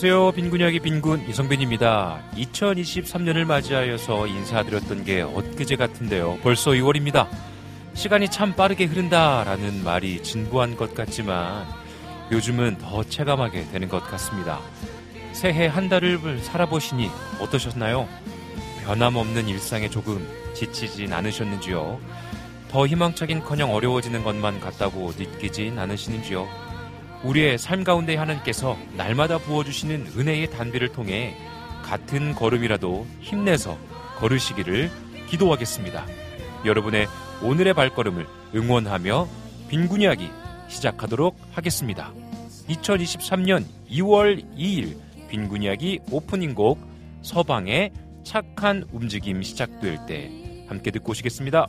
안녕하세요. 빈군 이야기 빈군 이성빈입니다. 2023년을 맞이하여서 인사드렸던 게 엊그제 같은데요. 벌써 2월입니다. 시간이 참 빠르게 흐른다라는 말이 진부한 것 같지만 요즘은 더 체감하게 되는 것 같습니다. 새해 한 달을 살아보시니 어떠셨나요? 변함없는 일상에 조금 지치진 않으셨는지요? 더 희망차긴커녕 어려워지는 것만 같다고 느끼진 않으시는지요? 우리의 삶 가운데 하나님께서 날마다 부어주시는 은혜의 단비를 통해 같은 걸음이라도 힘내서 걸으시기를 기도하겠습니다. 여러분의 오늘의 발걸음을 응원하며 빈군 이야기 시작하도록 하겠습니다. 2023년 2월 2일 빈군 이야기 오프닝 곡 서방의 착한 움직임 시작될 때 함께 듣고 오시겠습니다.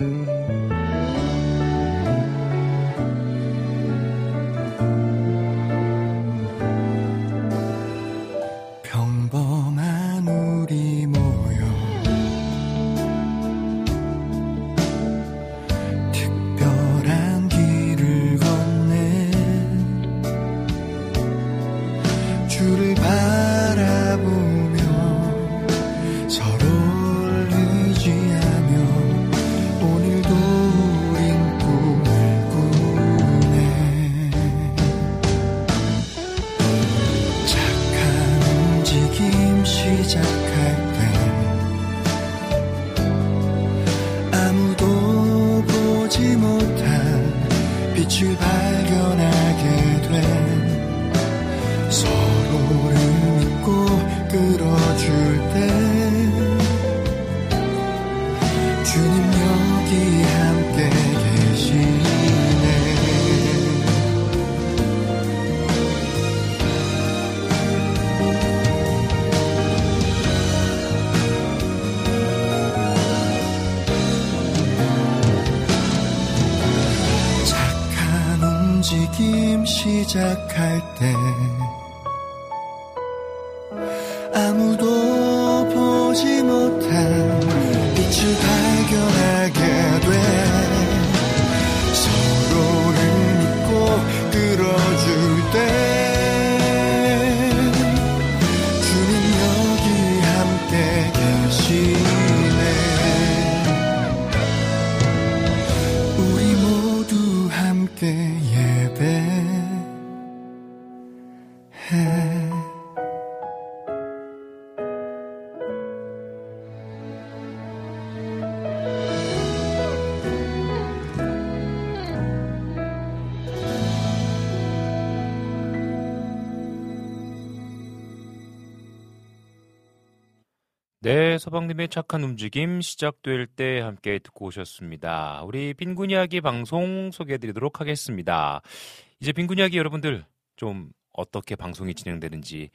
평 네, 서방님의 착한 움직임 시작될 때 함께 듣고 오셨습니다. 우리 빈군 이야기 방송 소개해드리도록 하겠습니다. 이제 빈군 이야기 여러분들 좀 어떻게 방송이 진행되는지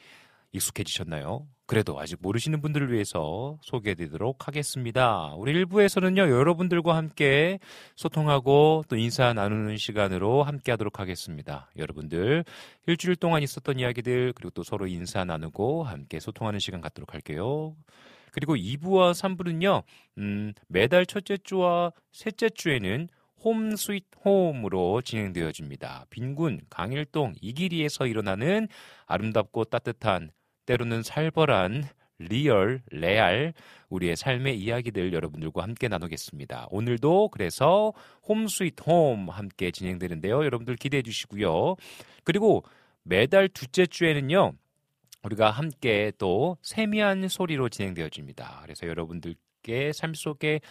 익숙해지셨나요? 그래도 아직 모르시는 분들을 위해서 소개해드리도록 하겠습니다. 우리 일부에서는요, 여러분들과 함께 소통하고 또 인사 나누는 시간으로 함께 하도록 하겠습니다. 여러분들, 일주일 동안 있었던 이야기들, 그리고 또 서로 인사 나누고 함께 소통하는 시간 갖도록 할게요. 그리고 2부와 3부는요, 음, 매달 첫째 주와 셋째 주에는 Home Sweet Home으로 진행되어집니다. 빈군, 강일동, 이기리에서 일어나는 아름답고 따뜻한, 때로는 살벌한 real, 레알, 우리의 삶의 이야기들 여러분들과 함께 나누겠습니다. 오늘도 그래서 Home Sweet Home 함께 진행되는데요. 여러분들 기대해 주시고요. 그리고 매달 둘째 주에는요. 우리가 함께 또 세미한 소리로 진행되어집니다. 그래서 여러분들께 삶 속에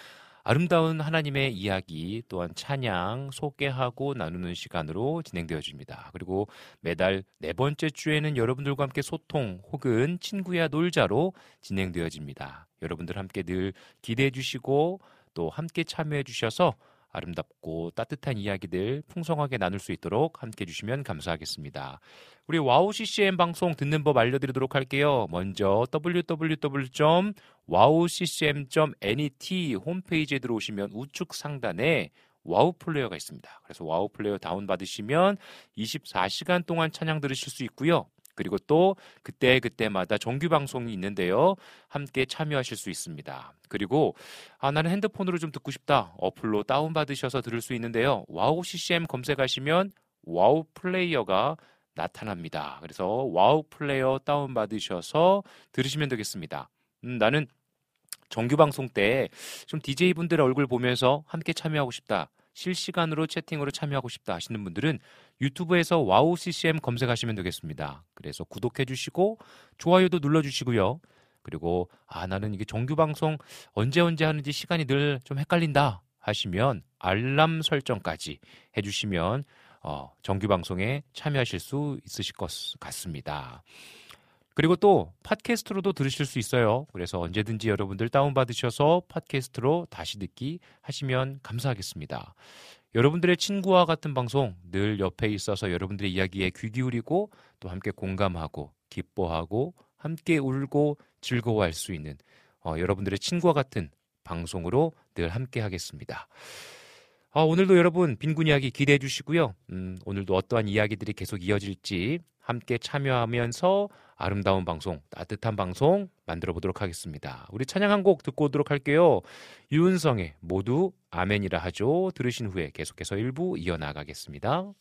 아름다운 하나님의 이야기 또한 찬양 소개하고 나누는 시간으로 진행되어집니다. 그리고 매달 네 번째 주에는 여러분들과 함께 소통 혹은 친구야 놀자로 진행되어집니다. 여러분들 함께 늘 기대해 주시고 또 함께 참여해 주셔서 아름답고 따뜻한 이야기들 풍성하게 나눌 수 있도록 함께 해주시면 감사하겠습니다. 우리 와우 CCM 방송 듣는 법 알려드리도록 할게요. 먼저 www.wowccm.net 홈페이지에 들어오시면 우측 상단에 와우 플레이어가 있습니다. 그래서 와우 플레이어 다운 받으시면 24시간 동안 찬양 들으실 수 있고요. 그리고 또 그때 그때마다 정규 방송이 있는데요. 함께 참여하실 수 있습니다. 그리고 아 나는 핸드폰으로 좀 듣고 싶다. 어플로 다운 받으셔서 들을 수 있는데요. 와우 CCM 검색하시면 와우 플레이어가 나타납니다. 그래서 와우 플레이어 다운 받으셔서 들으시면 되겠습니다. 음, 나는 정규 방송 때 좀 DJ 분들의 얼굴 보면서 함께 참여하고 싶다. 실시간으로 채팅으로 참여하고 싶다 하시는 분들은 유튜브에서 와우 CCM 검색하시면 되겠습니다. 그래서 구독해 주시고 좋아요도 눌러 주시고요. 그리고 아 나는 이게 정규 방송 언제 언제 하는지 시간이 늘 좀 헷갈린다 하시면 알람 설정까지 해 주시면 어, 정규 방송에 참여하실 수 있으실 것 같습니다. 그리고 또 팟캐스트로도 들으실 수 있어요. 그래서 언제든지 여러분들 다운받으셔서 팟캐스트로 다시 듣기 하시면 감사하겠습니다. 여러분들의 친구와 같은 방송 늘 옆에 있어서 여러분들의 이야기에 귀 기울이고 또 함께 공감하고 기뻐하고 함께 울고 즐거워할 수 있는 어, 여러분들의 친구와 같은 방송으로 늘 함께 하겠습니다. 아, 오늘도 여러분 빈군 이야기 기대해 주시고요. 음, 오늘도 어떠한 이야기들이 계속 이어질지 함께 참여하면서 아름다운 방송, 따뜻한 방송 만들어 보도록 하겠습니다. 우리 찬양 한 곡 듣고 오도록 할게요. 유은성의 모두 아멘이라 하죠. 들으신 후에 계속해서 일부 이어나가겠습니다.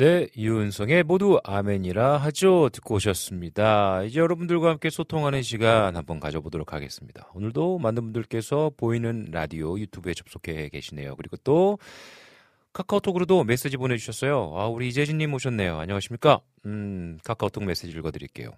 네, 이윤성의 모두 아멘이라 하죠. 듣고 오셨습니다. 이제 여러분들과 함께 소통하는 시간 한번 가져보도록 하겠습니다. 오늘도 많은 분들께서 보이는 라디오 유튜브에 접속해 계시네요. 그리고 또 카카오톡으로도 메시지 보내주셨어요. 아, 우리 이재진님 오셨네요. 안녕하십니까? 음, 카카오톡 메시지 읽어드릴게요.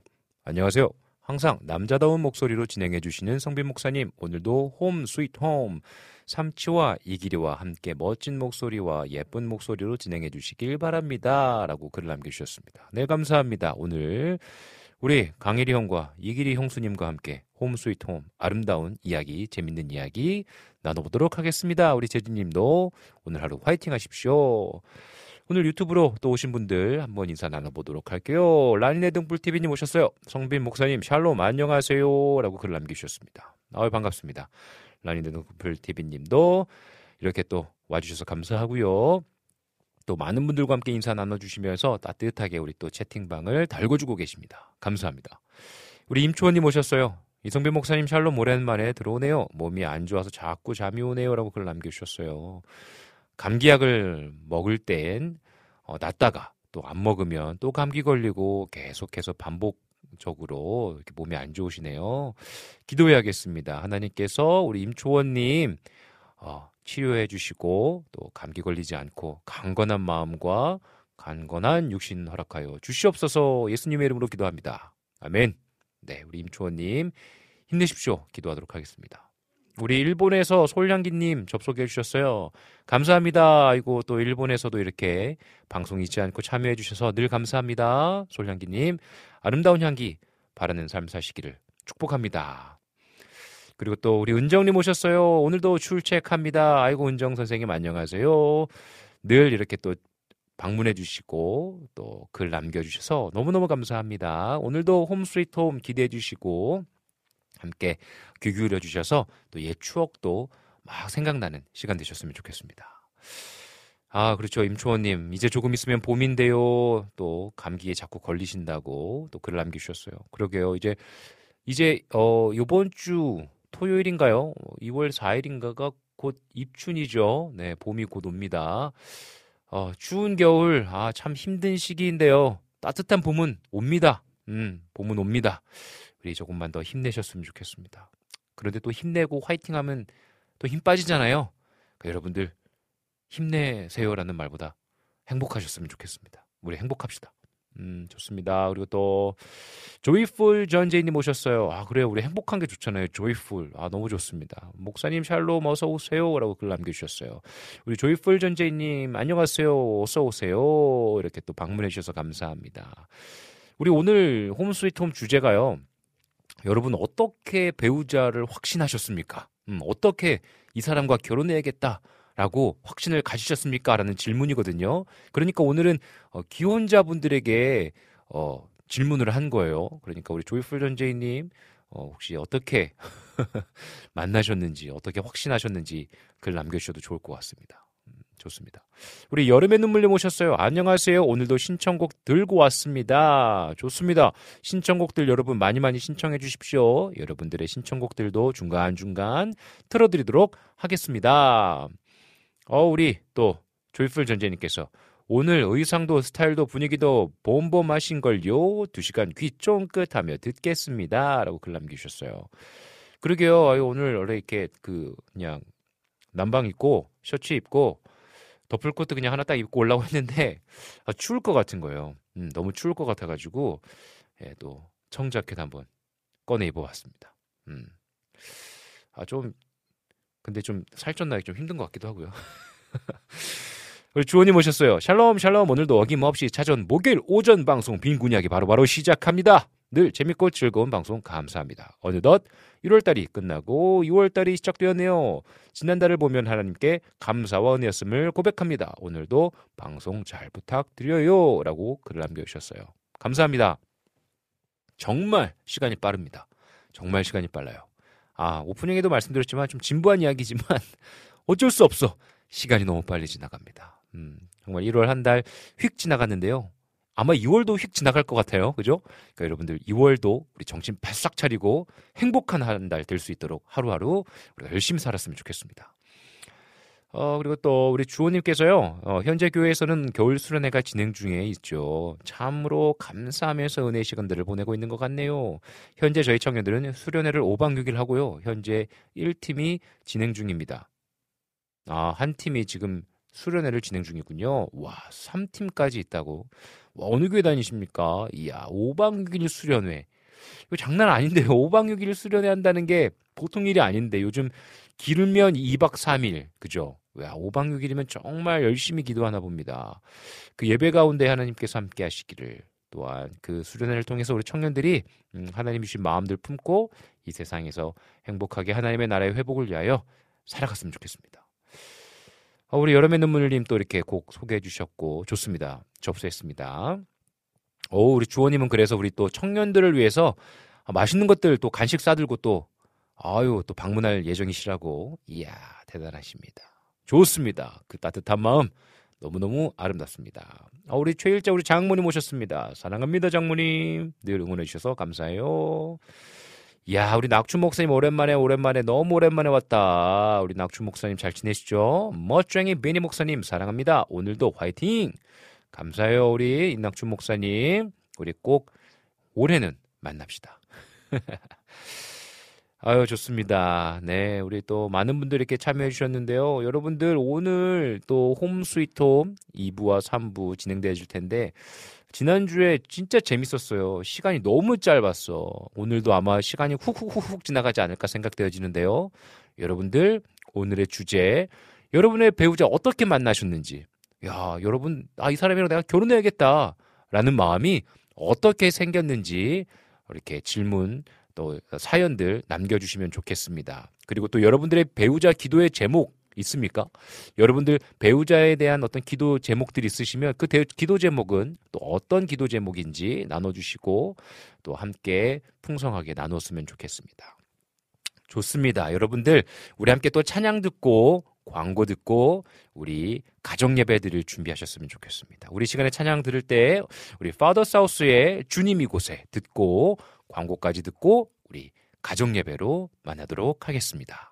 안녕하세요. 항상 남자다운 목소리로 진행해주시는 성빈 목사님, 오늘도 Home Sweet Home 삼치와 이기리와 함께 멋진 목소리와 예쁜 목소리로 진행해 주시길 바랍니다. 라고 글을 남겨주셨습니다. 네, 감사합니다. 오늘 우리 강일이 형과 이기리 형수님과 함께 홈 스위트 홈 아름다운 이야기, 재밌는 이야기 나눠보도록 하겠습니다. 우리 재진님도 오늘 하루 화이팅 하십시오. 오늘 유튜브로 또 오신 분들 한번 인사 나눠보도록 할게요. 라니네 등불TV님 오셨어요. 성빈 목사님 샬롬 안녕하세요. 라고 글을 남기셨습니다. 아유 반갑습니다. 라니드는 별TV님도 이렇게 또 와주셔서 감사하고요. 또 많은 분들과 함께 인사 나눠주시면서 따뜻하게 우리 또 채팅방을 달궈주고 계십니다. 감사합니다. 우리 임초원님 오셨어요. 이성빈 목사님 샬롬 오랜만에 들어오네요. 몸이 안 좋아서 자꾸 잠이 오네요. 라고 글 남겨주셨어요. 감기약을 먹을 땐 어, 낫다가 또 안 먹으면 또 감기 걸리고 계속해서 반복 적으로 이렇게 몸이 안 좋으시네요. 기도해야겠습니다. 하나님께서 우리 임초원님 어, 치료해 주시고 또 감기 걸리지 않고 강건한 마음과 강건한 육신 허락하여 주시옵소서 예수님의 이름으로 기도합니다. 아멘. 네, 우리 임초원님 힘내십시오. 기도하도록 하겠습니다. 우리 일본에서 솔향기님 접속해 주셨어요. 감사합니다. 아이고 또 일본에서도 이렇게 방송 잊지 않고 참여해 주셔서 늘 감사합니다. 솔향기님 아름다운 향기 바라는 삶 사시기를 축복합니다. 그리고 또 우리 은정님 오셨어요. 오늘도 출첵합니다. 아이고 은정 선생님 안녕하세요. 늘 이렇게 또 방문해 주시고 또 글 남겨 주셔서 너무너무 감사합니다. 오늘도 홈스위트 홈 기대해 주시고 함께 귀 기울여 주셔서 또 옛 추억도 막 생각나는 시간 되셨으면 좋겠습니다. 아, 그렇죠. 임초원님. 이제 조금 있으면 봄인데요. 또 감기에 자꾸 걸리신다고 또 글을 남기셨어요. 그러게요. 이제, 이제, 어, 요번 주 토요일인가요? 2월 4일인가가 곧 입춘이죠. 네, 봄이 곧 옵니다. 어, 추운 겨울, 아, 참 힘든 시기인데요. 따뜻한 봄은 옵니다. 음, 봄은 옵니다. 우리 조금만 더 힘내셨으면 좋겠습니다. 그런데 또 힘내고 화이팅 하면 또 힘 빠지잖아요. 그러니까 여러분들 힘내세요라는 말보다 행복하셨으면 좋겠습니다. 우리 행복합시다. 음, 좋습니다. 그리고 또 조이풀 전제이님 오셨어요. 아, 그래요. 우리 행복한 게 좋잖아요. 조이풀. 아, 너무 좋습니다. 목사님 샬롬 어서 오세요라고 글 남겨 주셨어요. 우리 조이풀 전제이님 안녕하세요. 어서 오세요. 이렇게 또 방문해 주셔서 감사합니다. 우리 오늘 홈 스위트 홈 주제가요. 여러분 어떻게 배우자를 확신하셨습니까? 음, 어떻게 이 사람과 결혼해야겠다. 라고 확신을 가지셨습니까? 라는 질문이거든요. 그러니까 오늘은 어, 기혼자분들에게 어, 질문을 한 거예요. 그러니까 우리 조이풀 전재희님 어, 혹시 어떻게 만나셨는지, 어떻게 확신하셨는지 글 남겨주셔도 좋을 것 같습니다. 좋습니다. 우리 여름의 눈물님 오셨어요. 안녕하세요. 오늘도 신청곡 들고 왔습니다. 좋습니다. 신청곡들 여러분 많이 많이 신청해 주십시오. 여러분들의 신청곡들도 중간중간 틀어드리도록 하겠습니다. 어, 우리 또 조이풀 전재님께서 오늘 의상도 스타일도 분위기도 봄봄하신 걸요. 두 시간 귀 쫑긋 하며 듣겠습니다. 라고 글 남기셨어요. 그러게요. 아유, 오늘 원래 이렇게 그, 그냥 남방 입고 셔츠 입고 덮을 것도 그냥 하나 딱 입고 올라고 했는데 아, 추울 것 같은 거예요. 음, 너무 추울 것 같아가지고 예, 또 청자켓 한번 꺼내 입어봤습니다. 음. 아 좀 근데 좀 살쪘나기 좀 힘든 것 같기도 하고요. 우리 주원님 오셨어요. 샬롬 샬롬 오늘도 어김없이 찾아온 목요일 오전 방송 빈군 이야기 바로바로 시작합니다. 늘 재밌고 즐거운 방송 감사합니다. 어느덧 1월달이 끝나고 6월달이 시작되었네요. 지난달을 보면 하나님께 감사와 은혜였음을 고백합니다. 오늘도 방송 잘 부탁드려요. 라고 글을 남겨주셨어요. 감사합니다. 정말 시간이 빠릅니다. 정말 시간이 빨라요. 아, 오프닝에도 말씀드렸지만 좀 진부한 이야기지만 어쩔 수 없어. 시간이 너무 빨리 지나갑니다. 음, 정말 1월 한 달 휙 지나갔는데요. 아마 2월도 휙 지나갈 것 같아요. 그죠? 그러니까 여러분들 2월도 우리 정신 바싹 차리고 행복한 한 달 될 수 있도록 하루하루 우리가 열심히 살았으면 좋겠습니다. 어, 그리고 또 우리 주호님께서요, 어, 현재 교회에서는 겨울 수련회가 진행 중에 있죠. 참으로 감사하면서 은혜 시간들을 보내고 있는 것 같네요. 현재 저희 청년들은 수련회를 5박 6일 하고요. 현재 1팀이 진행 중입니다. 아, 한 팀이 지금 수련회를 진행 중이군요. 와, 3팀까지 있다고. 와, 어느 교회 다니십니까? 이야, 5박 6일 수련회. 이거 장난 아닌데요. 5박 6일 수련회 한다는 게 보통 일이 아닌데 요즘 길면 2박 3일. 그죠? 야, 5박 6일이면 정말 열심히 기도하나 봅니다. 그 예배 가운데 하나님께서 함께 하시기를 또한 그 수련회를 통해서 우리 청년들이 음, 하나님 주신 마음들 품고 이 세상에서 행복하게 하나님의 나라의 회복을 위하여 살아갔으면 좋겠습니다. 어, 우리 여름의 눈물님 또 이렇게 곡 소개해 주셨고 좋습니다. 접수했습니다. 오, 우리 주원님은 그래서 우리 또 청년들을 위해서 맛있는 것들 또 간식 싸들고 또 아유 또 방문할 예정이시라고 이야 대단하십니다. 좋습니다. 그 따뜻한 마음 너무너무 아름답습니다. 아, 우리 최일자 우리 장모님 오셨습니다. 사랑합니다 장모님. 늘 응원해 주셔서 감사해요. 야 우리 낙춘 목사님 오랜만에 오랜만에 너무 오랜만에 왔다. 우리 낙춘 목사님 잘 지내시죠? 멋쟁이 베니 목사님 사랑합니다. 오늘도 화이팅! 감사해요 우리 인낙춘 목사님. 우리 꼭 올해는 만납시다. 아유, 좋습니다. 네, 우리 또 많은 분들이 이렇게 참여해 주셨는데요. 여러분들 오늘 또 홈 스위트홈 2부와 3부 진행되어 줄 텐데 지난주에 진짜 재밌었어요. 시간이 너무 짧았어. 오늘도 아마 시간이 훅훅훅훅 지나가지 않을까 생각되어지는데요. 여러분들 오늘의 주제 여러분의 배우자 어떻게 만나셨는지 야, 여러분 아 이 사람이랑 내가 결혼해야겠다. 라는 마음이 어떻게 생겼는지 이렇게 질문 또 사연들 남겨주시면 좋겠습니다. 그리고 또 여러분들의 배우자 기도의 제목 있습니까? 여러분들 배우자에 대한 어떤 기도 제목들이 있으시면 그 기도 제목은 또 어떤 기도 제목인지 나눠주시고 또 함께 풍성하게 나눴으면 좋겠습니다. 좋습니다. 여러분들, 우리 함께 또 찬양 듣고 광고 듣고 우리 가정 예배 드릴 준비하셨으면 좋겠습니다. 우리 시간에 찬양 들을 때 우리 파더 사우스의 주님 이곳에 듣고 광고까지 듣고 우리 가정 예배로 만나도록 하겠습니다.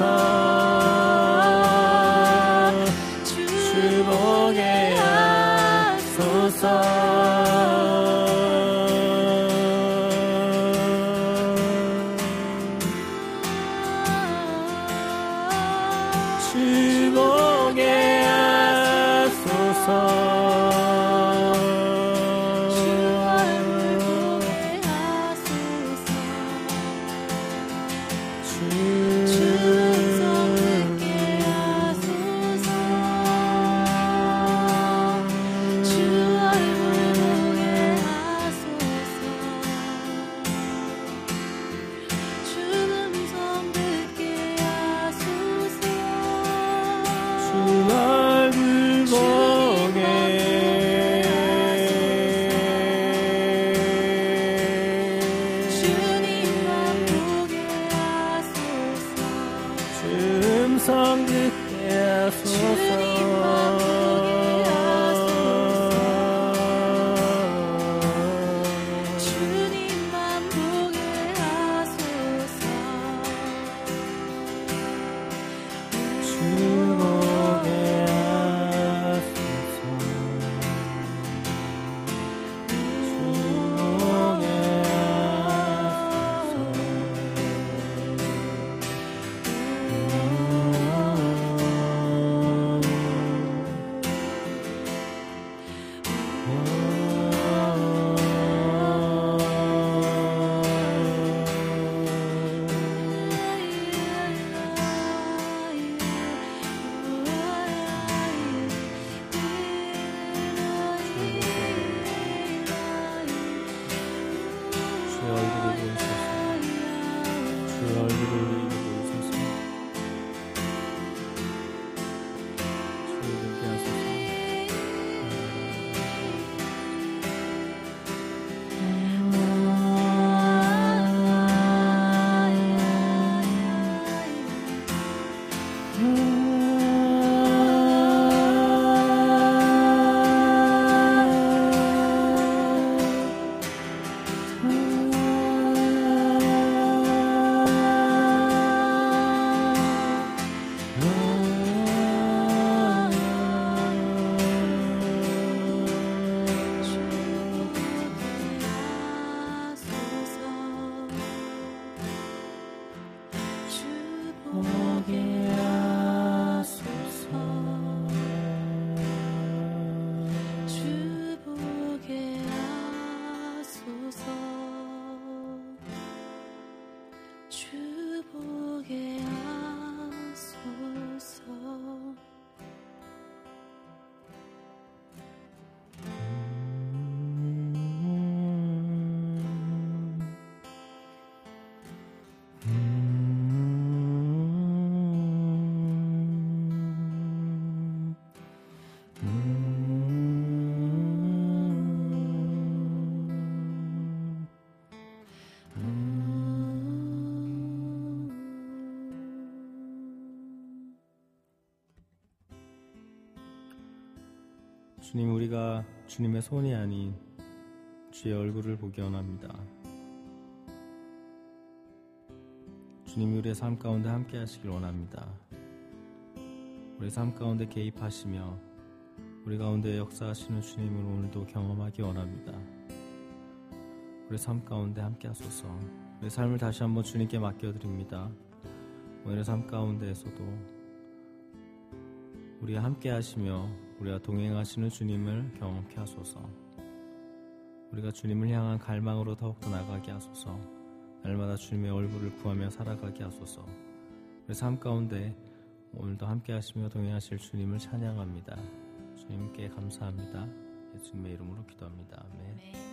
sun. 주님, 우리가 주님의 손이 아닌 주의 얼굴을 보기 원합니다. 주님이 우리의 삶 가운데 함께 하시길 원합니다. 우리 삶 가운데 개입하시며 우리 가운데 역사하시는 주님을 오늘도 경험하기 원합니다. 우리 삶 가운데 함께 하소서. 우리 삶을 다시 한번 주님께 맡겨드립니다. 오늘의 삶 가운데에서도 우리와 함께 하시며 우리와 동행하시는 주님을 경험케 하소서. 우리가 주님을 향한 갈망으로 더욱더 나가게 하소서. 날마다 주님의 얼굴을 구하며 살아가게 하소서. 우리 삶 가운데 오늘도 함께 하시며 동행하실 주님을 찬양합니다. 주님께 감사합니다. 예수님의 이름으로 기도합니다. 아멘.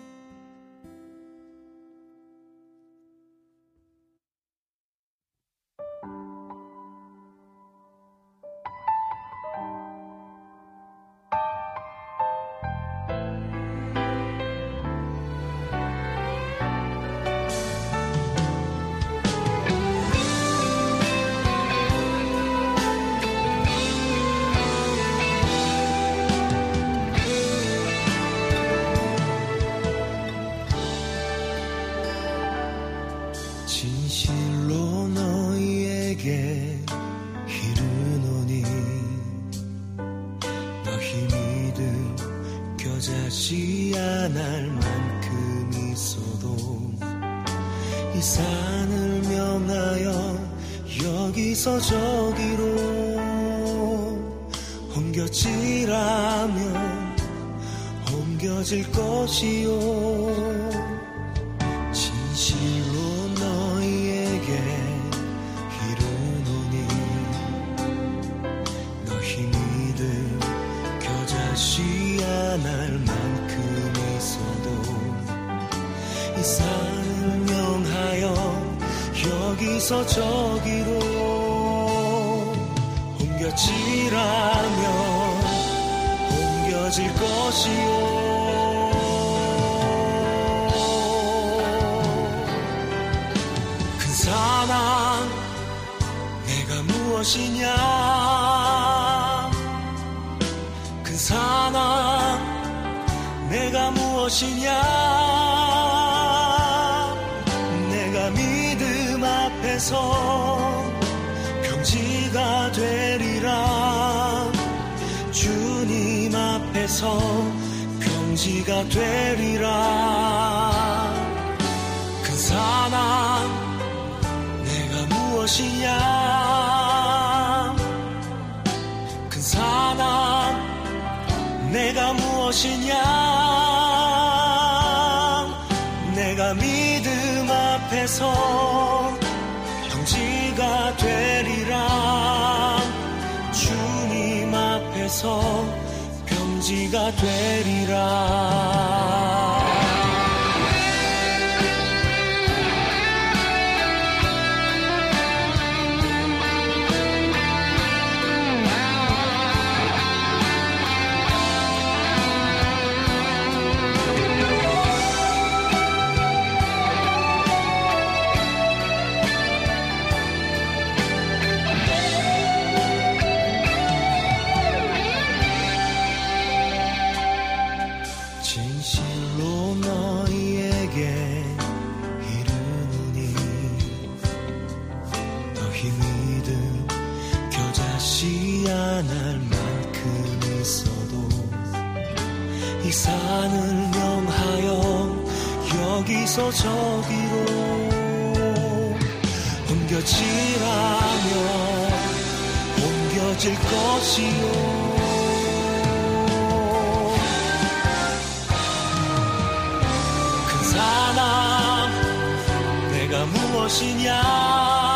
미안할 만큼 있어도 이 산을 명하여 여기서 저기로 옮겨지라면 옮겨질 것이요. 큰 사람 내가 무엇이냐?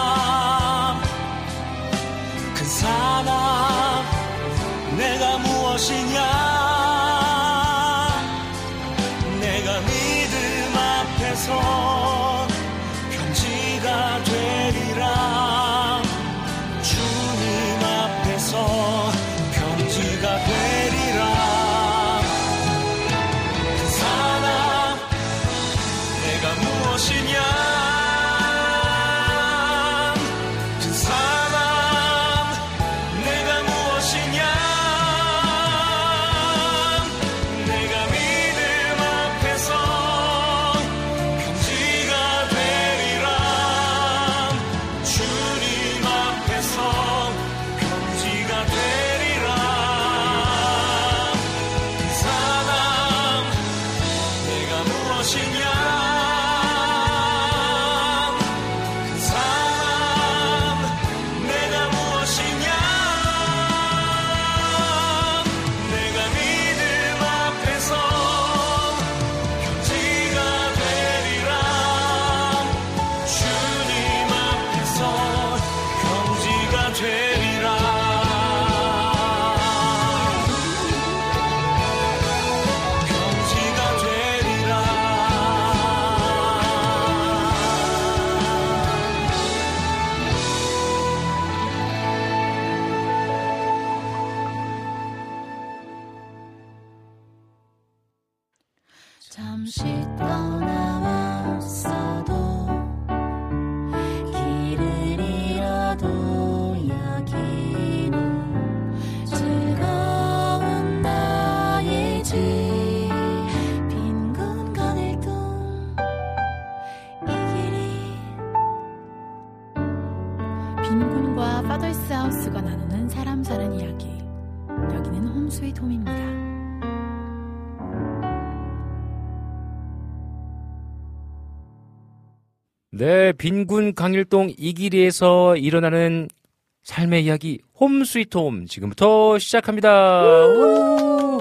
네, 빈군 강일동 이길이에서 일어나는 삶의 이야기 홈 스위트 홈 지금부터 시작합니다. 우!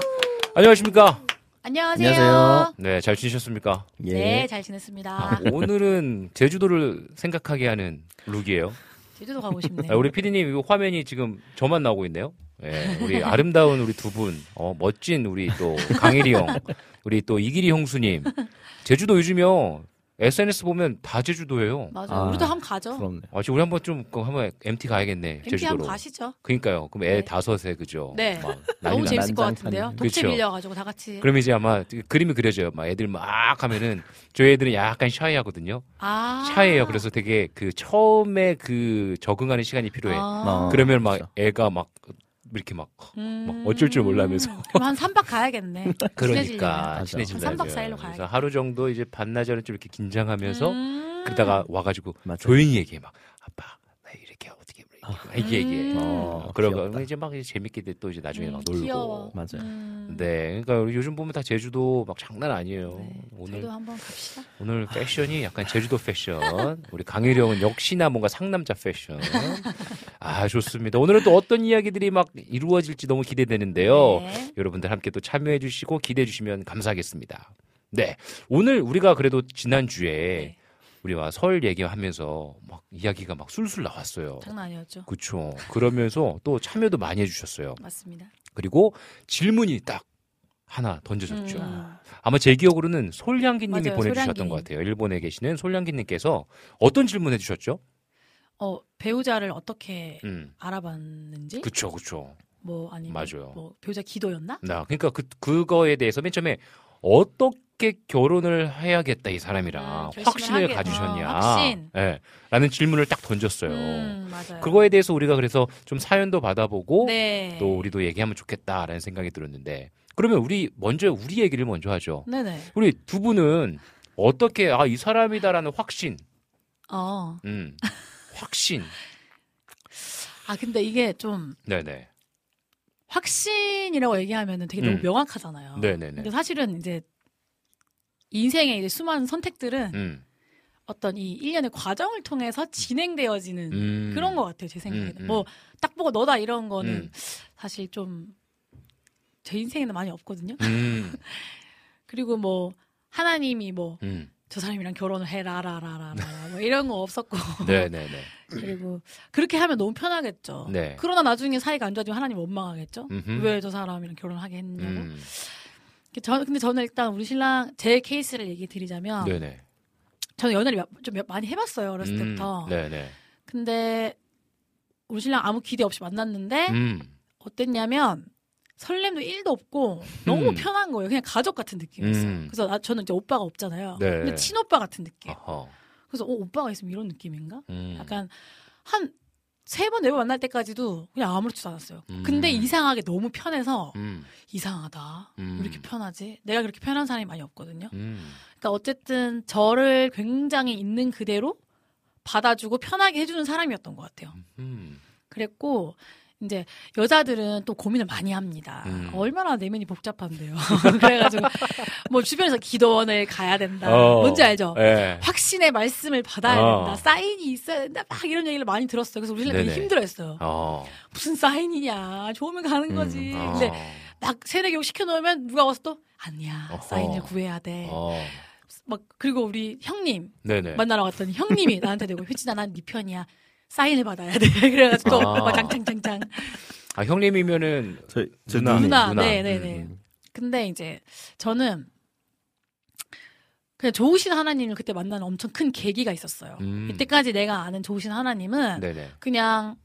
안녕하십니까? 안녕하세요. 안녕하세요. 네, 잘 지내셨습니까? 예. 네, 잘 지냈습니다. 아, 오늘은 제주도를 생각하게 하는 룩이에요. 제주도 가고 싶네요. 아, 우리 피디님 이거 화면이 지금 저만 나오고 있네요. 예, 우리 아름다운 우리 두 분, 어, 멋진 우리 또 강일이 형, 우리 또 이길이 형수님. 제주도 요즘요 SNS 보면 다 제주도예요. 맞아요. 아, 우리도 한번 가죠. 부럽네. 아, 지금 우리 한번 좀 그럼 한번 MT 가야겠네. MT 제주도로. 한번 가시죠. 그러니까요. 그럼 애 네. 다섯에 그죠? 네. 막 너무 난리 재밌을 것 난장판이네. 같은데요. 독채 그쵸. 빌려가지고 다 같이. 그럼 이제 아마 그림이 그려져요. 막 애들 막 하면은 저희 애들은 약간 샤이하거든요. 아. 샤이해요. 그래서 되게 그 처음에 그 적응하는 시간이 필요해. 아. 어. 그러면 막 그렇죠. 애가 막 이렇게 막 음. 막 어쩔 줄 몰라면서. 그럼 한 3박 가야겠네. 그러니까. 한 3박 4일로 가야겠다. 그래서 하루 정도 이제 반나절은 좀 이렇게 긴장하면서 음. 그러다가 와가지고 맞아요. 조용히 얘기해 막 아빠 이렇게 이렇게 얘기해. 음. 어, 그러고 귀엽다. 이제 막 이제 재밌게 또 이제 나중에 음, 막 놀고. 귀여워. 맞아요. 음. 네, 그러니까 요즘 보면 다 제주도 막 장난 아니에요. 네, 오늘 저희도 한번 갑시다. 오늘 패션이 약간 제주도 패션. 우리 강일영은 역시나 뭔가 상남자 패션. 아 좋습니다. 오늘은 또 어떤 이야기들이 막 이루어질지 너무 기대되는데요. 네. 여러분들 함께 또 참여해 주시고 기대해 주시면 감사하겠습니다. 네, 오늘 우리가 그래도 지난 주에 네. 우리와 설 얘기하면서 막 이야기가 막 술술 나왔어요. 장난 아니었죠. 그렇죠. 그러면서 또 참여도 많이 해주셨어요. 맞습니다. 그리고 질문이 딱 하나 던져졌죠. 음. 아마 제 기억으로는 솔량기님이 맞아요, 보내주셨던 솔량기. 것 같아요. 일본에 계시는 솔량기님께서 어떤 질문 해주셨죠? 어, 배우자를 어떻게 음, 알아봤는지? 그쵸, 그쵸. 뭐 아니면 맞아요. 뭐 배우자 기도였나? 나 그러니까 그 그거에 대해서 맨 처음에 어떻게 결혼을 해야겠다 이 사람이랑 음, 확신을 하게- 가지셨냐, 어, 확신. 예, 라는 질문을 딱 던졌어요. 음. 그거에 대해서 우리가 그래서 좀 사연도 받아보고 네. 또 우리도 얘기하면 좋겠다라는 생각이 들었는데 그러면 우리 먼저 우리 얘기를 먼저 하죠. 네네. 우리 두 분은 어떻게 아 이 사람이다라는 확신, 어. 음, 확신, 아 근데 이게 좀 네네, 확신이라고 얘기하면은 되게 너무 음. 명확하잖아요. 네네네, 근데 사실은 이제 인생의 이제 수많은 선택들은 음, 어떤 이 일련의 과정을 통해서 진행되어지는 음, 그런 것 같아요. 제 생각에는. 음, 음. 뭐딱 보고 너다 이런 거는 음. 사실 좀 제 인생에는 많이 없거든요. 음, 그리고 뭐 하나님이 뭐저 음, 사람이랑 결혼을 해라라라라 뭐 이런 거 없었고 네네네, 그리고 그렇게 하면 너무 편하겠죠. 네, 그러나 나중에 사이가 안 좋아지면 하나님 원망하겠죠. 왜 저 사람이랑 결혼하게 했냐고. 음, 저, 근데 저는 일단 우리 신랑 제 케이스를 얘기 드리자면 네네, 저는 연애를 몇- 좀 몇- 많이 해봤어요 어렸을 음, 때부터. 네네, 근데 우리 신랑 아무 기대 없이 만났는데 음, 어땠냐면 설렘도 1도 없고 너무 음. 편한 거예요. 그냥 가족 같은 느낌이었어요. 음. 그래서 나, 저는 이제 오빠가 없잖아요. 네. 근데 친오빠 같은 느낌. 어허, 그래서 어, 오빠가 있으면 이런 느낌인가? 음, 약간 한 세 번, 네 번 만날 때까지도 그냥 아무렇지도 않았어요. 음. 근데 이상하게 너무 편해서 음, 이상하다. 음. 왜 이렇게 편하지? 내가 그렇게 편한 사람이 많이 없거든요. 음, 그러니까 어쨌든 저를 굉장히 있는 그대로 받아주고 편하게 해주는 사람이었던 것 같아요. 음, 그랬고 이제 여자들은 또 고민을 많이 합니다. 음. 얼마나 내면이 복잡한데요. 그래가지고 뭐 주변에서 기도원을 가야 된다. 어. 뭔지 알죠? 예, 확신의 말씀을 받아야 어. 된다. 사인이 있어야 된다. 막 이런 얘기를 많이 들었어요. 그래서 우리 신랑이. 힘들어했어요. 어, 무슨 사인이냐. 좋으면 가는 거지. 음, 근데 어, 막 세네 교육 시켜놓으면 누가 와서 또 아니야. 어허. 사인을 구해야 돼. 어, 막 그리고 우리 형님 네네, 만나러 갔더니 형님이 나한테 대고 효진아 난 네 편이야. 사인을 받아야 돼. 그래가지고 또 아. 막 장창장창. 아 형님이면은 저, 저 누나. 누나, 누나. 네네네. 음, 근데 이제 저는 그냥 좋으신 하나님을 그때 만나는 엄청 큰 계기가 있었어요. 음. 이때까지 내가 아는 좋으신 하나님은 네네, 그냥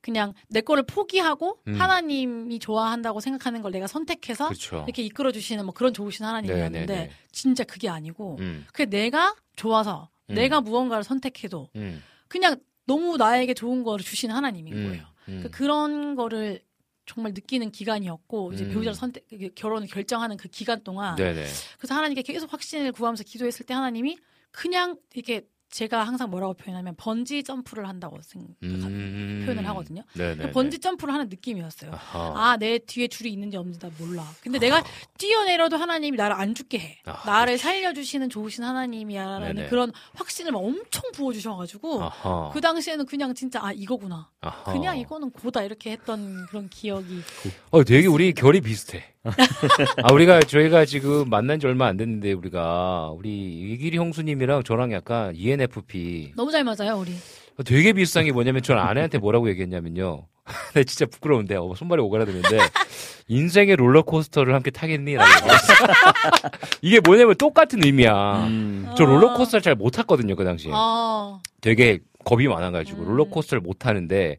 그냥 내 거를 포기하고 음. 하나님이 좋아한다고 생각하는 걸 내가 선택해서 그렇죠. 이렇게 이끌어 주시는 뭐 그런 좋으신 하나님이었는데 네네네. 진짜 그게 아니고 음, 그게 내가 좋아서 음. 내가 무언가를 선택해도 음, 그냥 너무 나에게 좋은 거를 주신 하나님인 음, 거예요. 음. 그 그런 거를 정말 느끼는 기간이었고 이제 음. 배우자를 선택 그 결혼을 결정하는 그 기간 동안 네네. 그래서 하나님께 계속 확신을 구하면서 기도했을 때 하나님이 그냥 이렇게 제가 항상 뭐라고 표현하면 번지 점프를 한다고 생각 음. 표현을 하거든요. 네네. 번지 점프를 하는 느낌이었어요. 아하. 아, 내 뒤에 줄이 있는지 없는지 나 몰라. 근데 내가 뛰어내려도 하나님이 나를 안 죽게 해. 아, 나를 살려주시는 좋으신 하나님이야라는 네네. 그런 확신을 막 엄청 부어주셔가지고 아하. 그 당시에는 그냥 진짜 아 이거구나. 아하. 그냥 이거는 고다 이렇게 했던 그런 기억이. 어, 되게 우리 결이 비슷해. 아, 우리가, 저희가 지금 만난 지 얼마 안 됐는데, 우리가, 우리 이기리 형수님이랑 저랑 약간 ENFP. 너무 잘 맞아요 우리. 어, 되게 비슷한 게 뭐냐면, 전 아내한테 뭐라고 얘기했냐면요. 나 진짜 부끄러운데, 어, 손발이 오그라드는데, 인생의 롤러코스터를 함께 타겠니? 라고 얘기했어. 이게 뭐냐면 똑같은 의미야. 음. 저 롤러코스터를 잘 못 탔거든요, 그 당시에. 아, 되게 겁이 많아가지고 음. 롤러코스터를 못 타는데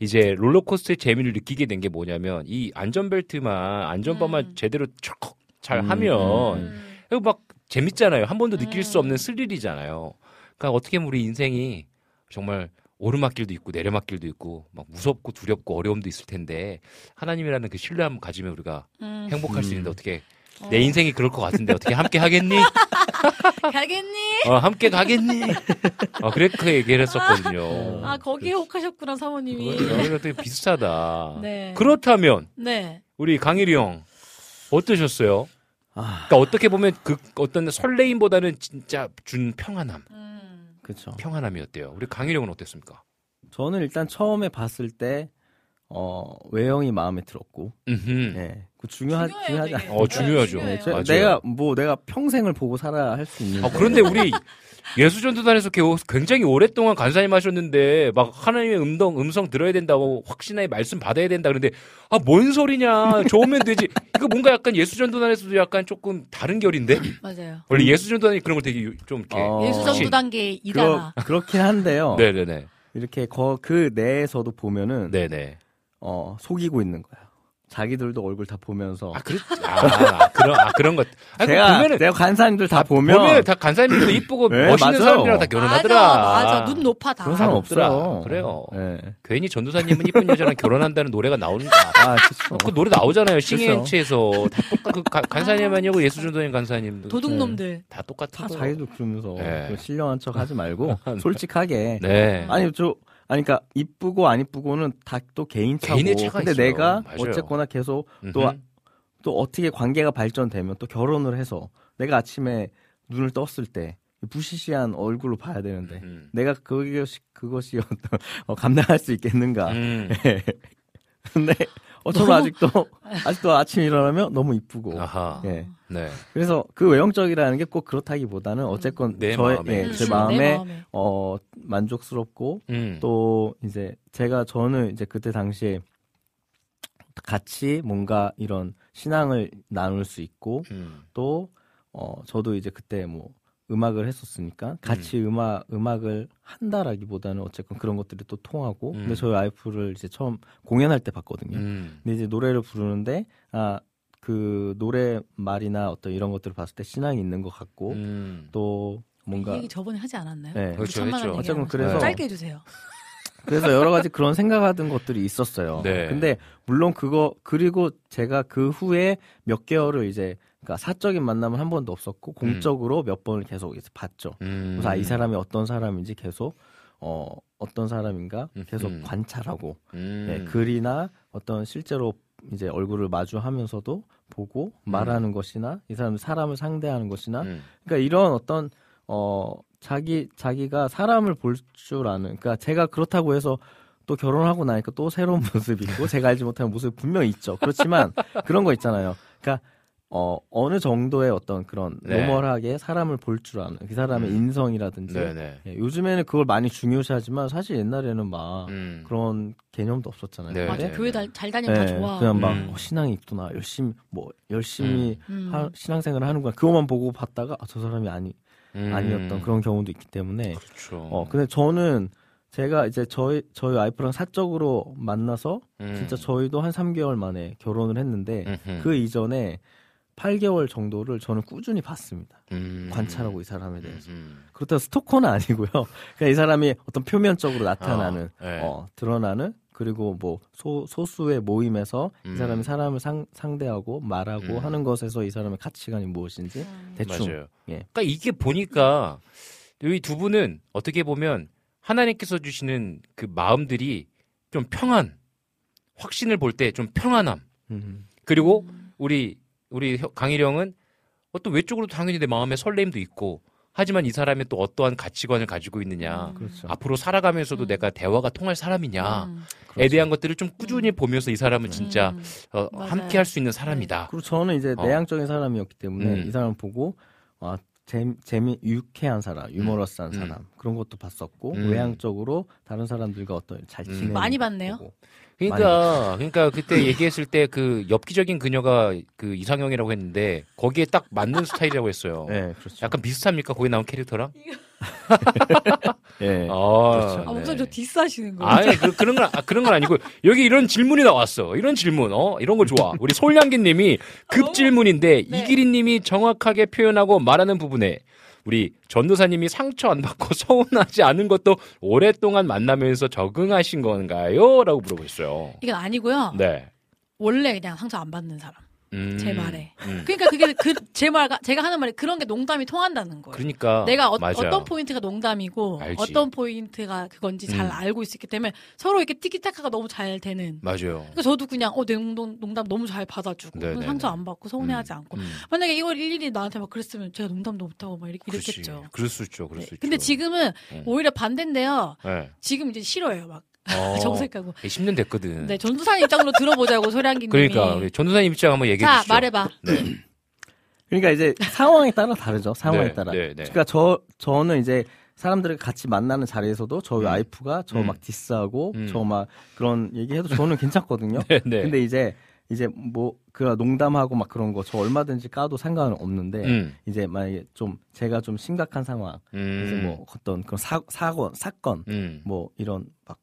이제 롤러코스터의 재미를 느끼게 된 게 뭐냐면 이 안전벨트만 안전바만 음. 제대로 촥잘 음. 하면 음. 이거 막 재밌잖아요. 한 번도 느낄 수 음. 없는 스릴이잖아요. 그러니까 어떻게 보면 우리 인생이 정말 오르막길도 있고 내려막길도 있고 막 무섭고 두렵고 어려움도 있을 텐데 하나님이라는 그 신뢰함 가지면 우리가 음. 행복할 수 음. 있는데 어떻게 어. 내 인생이 그럴 것 같은데 어떻게 함께 하겠니? 가겠니? 어, 함께 가겠니? 어, 그렇게 얘기를 했었거든요. 아 거기에 혹하셨구나 사모님이. 여기가 되게 비슷하다. 네. 그렇다면 네. 우리 강일이 형 어떠셨어요? 아, 그러니까 어떻게 보면 그 어떤 설레임보다는 진짜 준 평안함, 음. 그렇죠. 평안함이었대요. 우리 강일이 형은 어땠습니까? 저는 일단 처음에 봤을 때 어, 외형이 마음에 들었고, 음, 예, 그 중요하 중요하지. 않. 어, 중요하죠. 네. 저-. 내가 뭐 내가 평생을 보고 살아야 할 수 있는. 아, 그런데 우리 예수전도단에서 게- 굉장히 오랫동안 간사님 하셨는데 막 하나님의 음성 음성 들어야 된다고 확신하에 말씀 받아야 된다 그런데 아 뭔 소리냐 좋으면 되지 이거 뭔가 약간 예수전도단에서도 약간 조금 다른 결인데 맞아요. 원래 예수전도단이 그런 걸 되게 유- 좀 이렇게 어. 예수정도 단계 그러, 이다나. 그렇긴 한데요. 네네네 이렇게 거, 그 내에서도 보면은 네네 어, 속이고 있는 거야. 자기들도 얼굴 다 보면서 아, 그렇, 아, 그런, 아, 그런 것. 아, 그 제가 보면은, 내가 간사님들 다 보면, 보면 다 간사님들도 이쁘고 네, 멋있는 맞아요. 사람들이랑 다 결혼하더라. 맞아, 맞아. 눈 높아 다. 그런 사람 없더라. 없어요. 그래요. 네. 괜히 전도사님은 이쁜 여자랑 결혼한다는 노래가 나오는가. 아, 그쵸. 어, 그 노래 나오잖아요. 그렇죠. 싱잉치에서 다 똑같, 그 가- 간사님 아니고 예수전도님 간사님도. 도둑놈들. 다 똑같은 다 거. 자기도 그러면서 네. 그 신령한 척 하지 말고 솔직하게 네. 아니 저 아니 그러니까 이쁘고 안 이쁘고는 다 또 개인 차고 개인의 차가 근데 있어요. 내가 맞아요. 어쨌거나 계속 또 음흠. 또 어떻게 관계가 발전되면 또 결혼을 해서 내가 아침에 눈을 떴을 때 부시시한 얼굴로 봐야 되는데 음. 내가 그것이 그것이 어떤 어, 감당할 수 있겠는가 음. 근데 어 저는 너무- 아직도 아직도 아침 일어나면 너무 이쁘고 아하. 예 네. 그래서 그 외형적이라는 게 꼭 그렇다기보다는 어쨌건 내 저의 마음에. 예, 음, 제내 마음에 마음에. 어 만족스럽고 음. 또 이제 제가 저는 이제 그때 당시에 같이 뭔가 이런 신앙을 나눌 수 있고 음. 또 어 저도 이제 그때 뭐 음악을 했었으니까 같이 음. 악 음악을 한다라기보다는 어쨌건 그런 것들이 또 통하고 음. 근데 저희 와이프를 이제 처음 공연할 때 봤거든요. 음. 근데 이제 노래를 부르는데 아 그 노래 말이나 어떤 이런 것들을 봤을 때 신앙이 있는 것 같고 음. 또 뭔가 이 얘기 저번에 하지 않았나요? 네. 그렇죠, 어쨌든 하면서. 그래서 짧게 해주세요. 그래서 여러 가지 그런 생각하던 것들이 있었어요. 네. 근데 물론 그거 그리고 제가 그 후에 몇 개월을 이제 그러니까 사적인 만남은 한 번도 없었고 공적으로 몇 번을 계속 이제 봤죠. 음. 그래서 아, 이 사람이 어떤 사람인지 계속 어 어떤 사람인가 계속 음. 관찰하고 음. 네, 글이나 어떤 실제로 이제 얼굴을 마주하면서도 보고 말하는 것이나 이 사람 사람을 상대하는 것이나 음. 그러니까 이런 어떤 어 자기 자기가 사람을 볼 줄 아는 그러니까 제가 그렇다고 해서 또 결혼하고 나니까 또 새로운 모습이 있고 제가 알지 못하는 모습이 분명히 있죠. 그렇지만 그런 거 있잖아요. 그러니까 어 어느 정도의 어떤 그런 네. 노멀하게 사람을 볼 줄 아는 그 사람의 음. 인성이라든지 네네. 예, 요즘에는 그걸 많이 중요시하지만 사실 옛날에는 막 음. 그런 개념도 없었잖아요. 네, 맞아. 네, 교회 네. 다, 잘 다니면 다 예, 좋아. 그냥 막 음. 어, 신앙이 있구나 열심히 뭐 열심히 음. 하- 신앙생활을 하는구나 그것만 보고 봤다가 아, 저 사람이 아니 음. 아니었던 그런 경우도 있기 때문에 그렇죠. 어 근데 저는 제가 이제 저희 저희 와이프랑 사적으로 만나서 음. 진짜 저희도 한 3개월 만에 결혼을 했는데 음흠. 그 이전에 8개월 정도를 저는 꾸준히 봤습니다. 음. 관찰하고 이 사람에 대해서. 음. 그렇다고 스토커는 아니고요. 그냥 이 사람이 어떤 표면적으로 나타나는 어, 네. 어, 드러나는 그리고 뭐 소, 소수의 모임에서 음. 이 사람이 사람을 상, 상대하고 말하고 음. 하는 것에서 이 사람의 가치관이 무엇인지 음. 대충 맞아요. 예. 그러니까 이게 보니까 이두 분은 어떻게 보면 하나님께서 주시는 그 마음들이 좀 평안, 확신을 볼 때 좀 평안함. 음. 그리고 우리 우리 혀- 강일영은 어떤 외적으로 당연히 내 마음에 설렘도 있고 하지만 이 사람이 또 어떠한 가치관을 가지고 있느냐. 그렇죠. 앞으로 살아가면서도 음. 내가 대화가 통할 사람이냐. 음. 에 그렇죠. 대한 것들을 좀 꾸준히 보면서 이 사람은 진짜 음. 어. 함께 할 수 있는 사람이다. 그리고 저는 이제 어. 내향적인 사람이었기 때문에 음. 이 사람 보고 아 재, 재미 유쾌한 사람, 유머러스한 음. 사람 그런 것도 봤었고 음. 외향적으로 다른 사람들과 어떤 잘 음. 지내는 많이 것도 봤네요. 그러니까 그러니까 그때 얘기했을 때 그 엽기적인 그녀가 그 이상형이라고 했는데 거기에 딱 맞는 스타일이라고 했어요. 네, 그렇죠. 약간 비슷합니까? 거기 나온 캐릭터랑? 예. 아, 그렇죠. 아, 네. 우선 저 디스하시는 거예요. 아니 그, 그런 건 아, 그런 건 아니고 여기 이런 질문이 나왔어. 이런 질문, 어 이런 거 좋아. 우리 솔량기 님이 급 질문인데 네. 이기리 님이 정확하게 표현하고 말하는 부분에 우리 전도사님이 상처 안 받고 서운하지 않은 것도 오랫동안 만나면서 적응하신 건가요?라고 물어보셨어요. 이건 아니고요. 네. 원래 그냥 상처 안 받는 사람. 음, 제 말에. 음. 그러니까 그게 그 제 말 제가 하는 말이 그런 게 농담이 통한다는 거예요. 그러니까 내가 어. 떤 포인트가 농담이고 알지. 어떤 포인트가 그건지 잘 음. 알고 있기 때문에 서로 이렇게 티키타카가 너무 잘 되는. 맞아요. 그러니까 저도 그냥 어, 내 농담, 농담 너무 잘 받아주고 네네네. 상처 안 받고 서운해하지 않고 음. 만약에 이걸 일일이 나한테 막 그랬으면 제가 농담도 못하고 막 이렇게 그렇지. 이랬겠죠. 그럴 수 있죠. 그럴 네. 수 있죠. 근데 지금은 음. 오히려 반대인데요. 네. 지금 이제 싫어요. 막 어, 정색하고. 10년 됐거든. 네, 전두산 입장으로 들어보자고 소량기님이. 그러니까 우리 전도사님 입장 한번 얘기해 자 주시죠. 말해봐. 네. 그러니까 이제 상황에 따라 다르죠. 상황에 네, 따라. 네, 네. 그러니까 저 저는 이제 사람들을 같이 만나는 자리에서도 저희 음. 와이프가 저 음. 막 디스하고 음. 저막 그런 얘기해도 저는 괜찮거든요. 네, 네. 근데 이제 이제 뭐 그런 농담하고 막 그런 거 저 얼마든지 까도 상관은 없는데 음. 이제 만약에 좀 제가 좀 심각한 상황 음. 이제 뭐 어떤 그런 사 사건 사건 음. 뭐 이런 막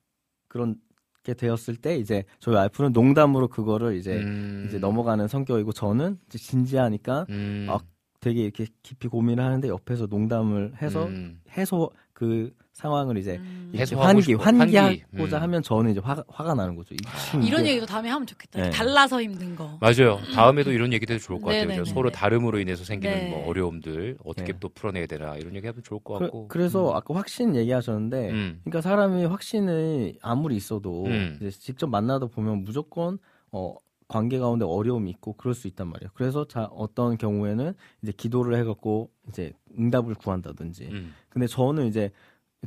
그런 게 되었을 때 이제 저희 와이프는 농담으로 그거를 이제 음. 이제 넘어가는 성격이고 저는 이제 진지하니까 음. 아, 되게 이렇게 깊이 고민을 하는데 옆에서 농담을 해서 음. 해소 그 상황을 이제 음. 환기 싶어. 환기하고자 환기. 음. 하면 저는 이제 화가, 화가 나는 거죠. 이 이런 얘기도 다음에 하면 좋겠다. 네. 달라서 힘든 거. 맞아요. 다음에도 이런 얘기도 해도 좋을 것 같아요. 네네네. 그죠? 서로 다름으로 인해서 생기는 네. 뭐 어려움들 어떻게 네. 또 풀어내야 되나 이런 얘기 하면 좋을 것 그, 같고. 그 래서 아까 확신 얘기하셨는데 음. 그러니까 사람이 확신이 아무리 있어도 음. 이제 직접 만나다 보면 무조건 어 관계 가운데 어려움이 있고 그럴 수 있단 말이에요. 그래서 자 어떤 경우에는 이제 기도를 해갖고 이제 응답을 구한다든지. 음. 근데 저는 이제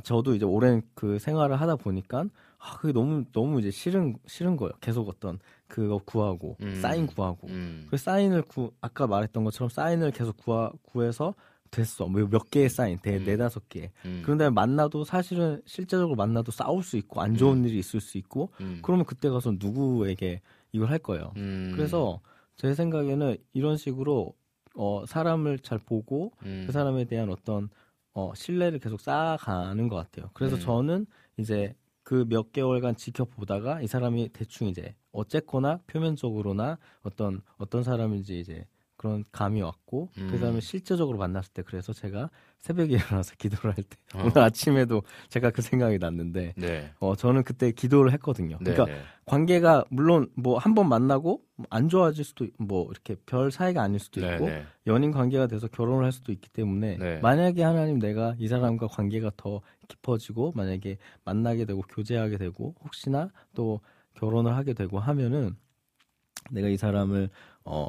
저도 이제 오랜 그 생활을 하다 보니까 아 그게 너무 너무 이제 싫은 싫은 거예요. 계속 어떤 그거 구하고 음. 사인 구하고 음. 그 사인을 구 아까 말했던 것처럼 사인을 계속 구하 구해서 됐어 뭐몇 개의 사인 대 음. 네다섯 개 음. 그런 다음에 만나도 사실은 실제적으로 만나도 싸울 수 있고 안 좋은 일이 있을 수 있고 음. 그러면 그때 가서 누구에게 이걸 할 거예요. 음. 그래서 제 생각에는 이런 식으로 어 사람을 잘 보고 음. 그 사람에 대한 어떤 어 신뢰를 계속 쌓아가는 것 같아요. 그래서 음. 저는 이제 그 몇 개월간 지켜보다가 이 사람이 대충 이제 어쨌거나 표면적으로나 어떤 어떤 사람인지 이제 그런 감이 왔고 음. 그 다음에 실제적으로 만났을 때 그래서 제가 새벽에 일어나서 기도를 할때 어. 오늘 아침에도 제가 그 생각이 났는데 네. 어 저는 그때 기도를 했거든요. 네. 그러니까 네. 관계가 물론 뭐 한 번 만나고 안 좋아질 수도 있- 뭐 이렇게 별 사이가 아닐 수도 네. 있고 네. 연인 관계가 돼서 결혼을 할 수도 있기 때문에 네. 만약에 하나님 내가 이 사람과 관계가 더 깊어지고 만약에 만나게 되고 교제하게 되고 혹시나 또 결혼을 하게 되고 하면은 내가 이 사람을 어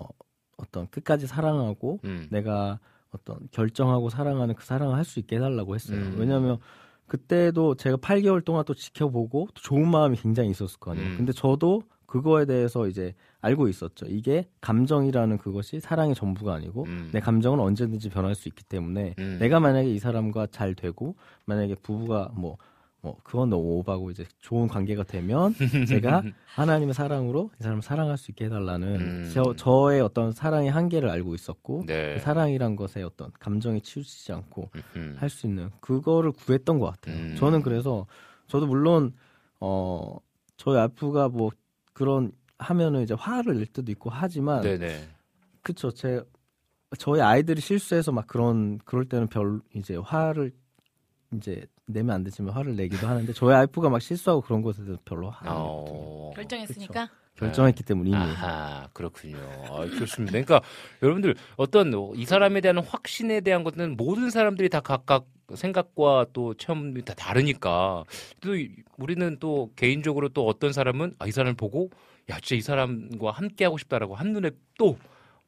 어떤 끝까지 사랑하고 음. 내가 어떤 결정하고 사랑하는 그 사랑을 할 수 있게 해달라고 했어요. 음. 왜냐하면 그때도 제가 8개월 동안 또 지켜보고 또 좋은 마음이 굉장히 있었을 거 아니에요. 음. 근데 저도 그거에 대해서 이제 알고 있었죠. 이게 감정이라는 그것이 사랑의 전부가 아니고 음. 내 감정은 언제든지 변할 수 있기 때문에 음. 내가 만약에 이 사람과 잘 되고 만약에 부부가 뭐 뭐 그건 너무 오바고 이제 좋은 관계가 되면 제가 하나님의 사랑으로 이 사람을 사랑할 수 있게 해달라는 음. 저 저의 어떤 사랑의 한계를 알고 있었고 네. 그 사랑이란 것에 어떤 감정이 치우치지 않고 음. 할수 있는 그거를 구했던 것 같아요. 음. 저는 그래서 저도 물론 어 저희 와이프가 뭐 그런 하면은 이제 화를 낼 때도 있고 하지만 네네. 그쵸 제 저희 아이들이 실수해서 막 그런 그럴 때는 별 이제 화를 이제 내면 안 되지만 화를 내기도 하는데 저희 와이프가 막 실수하고 그런 것에 대해서 별로 내거든요. 어. 결정했으니까. 결정했기 때문에 이미 아하, 그렇군요. 아, 좋습니다. 그러니까 여러분들 어떤 이 사람에 대한 확신에 대한 것은 모든 사람들이 다 각각 생각과 또 체험이 다 다르니까 또 우리는 또 개인적으로 또 어떤 사람은 아, 이 사람을 보고 야 진짜 이 사람과 함께 하고 싶다라고 한 눈에 또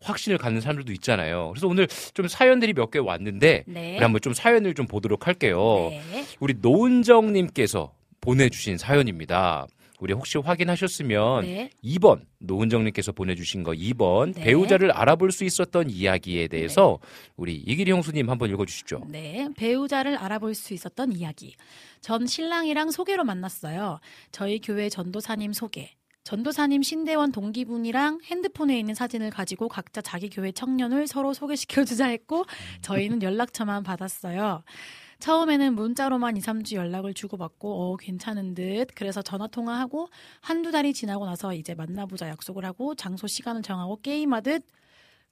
확신을 갖는 사람들도 있잖아요. 그래서 오늘 좀 사연들이 몇 개 왔는데 네. 우리 한번 좀 사연을 좀 보도록 할게요. 네. 우리 노은정 님께서 보내주신 사연입니다. 우리 혹시 확인하셨으면 네. 2번 노은정님께서 보내주신 거 2번 네. 배우자를 알아볼 수 있었던 이야기에 대해서 우리 이기리 형수님 한번 읽어주시죠. 네, 배우자를 알아볼 수 있었던 이야기. 전 신랑이랑 소개로 만났어요. 저희 교회 전도사님 소개. 전도사님 신대원 동기분이랑 핸드폰에 있는 사진을 가지고 각자 자기 교회 청년을 서로 소개시켜주자 했고 저희는 연락처만 받았어요. 처음에는 문자로만 2, 3주 연락을 주고받고 어 괜찮은 듯 그래서 전화 통화하고 한두 달이 지나고 나서 이제 만나보자 약속을 하고 장소 시간을 정하고 게임하듯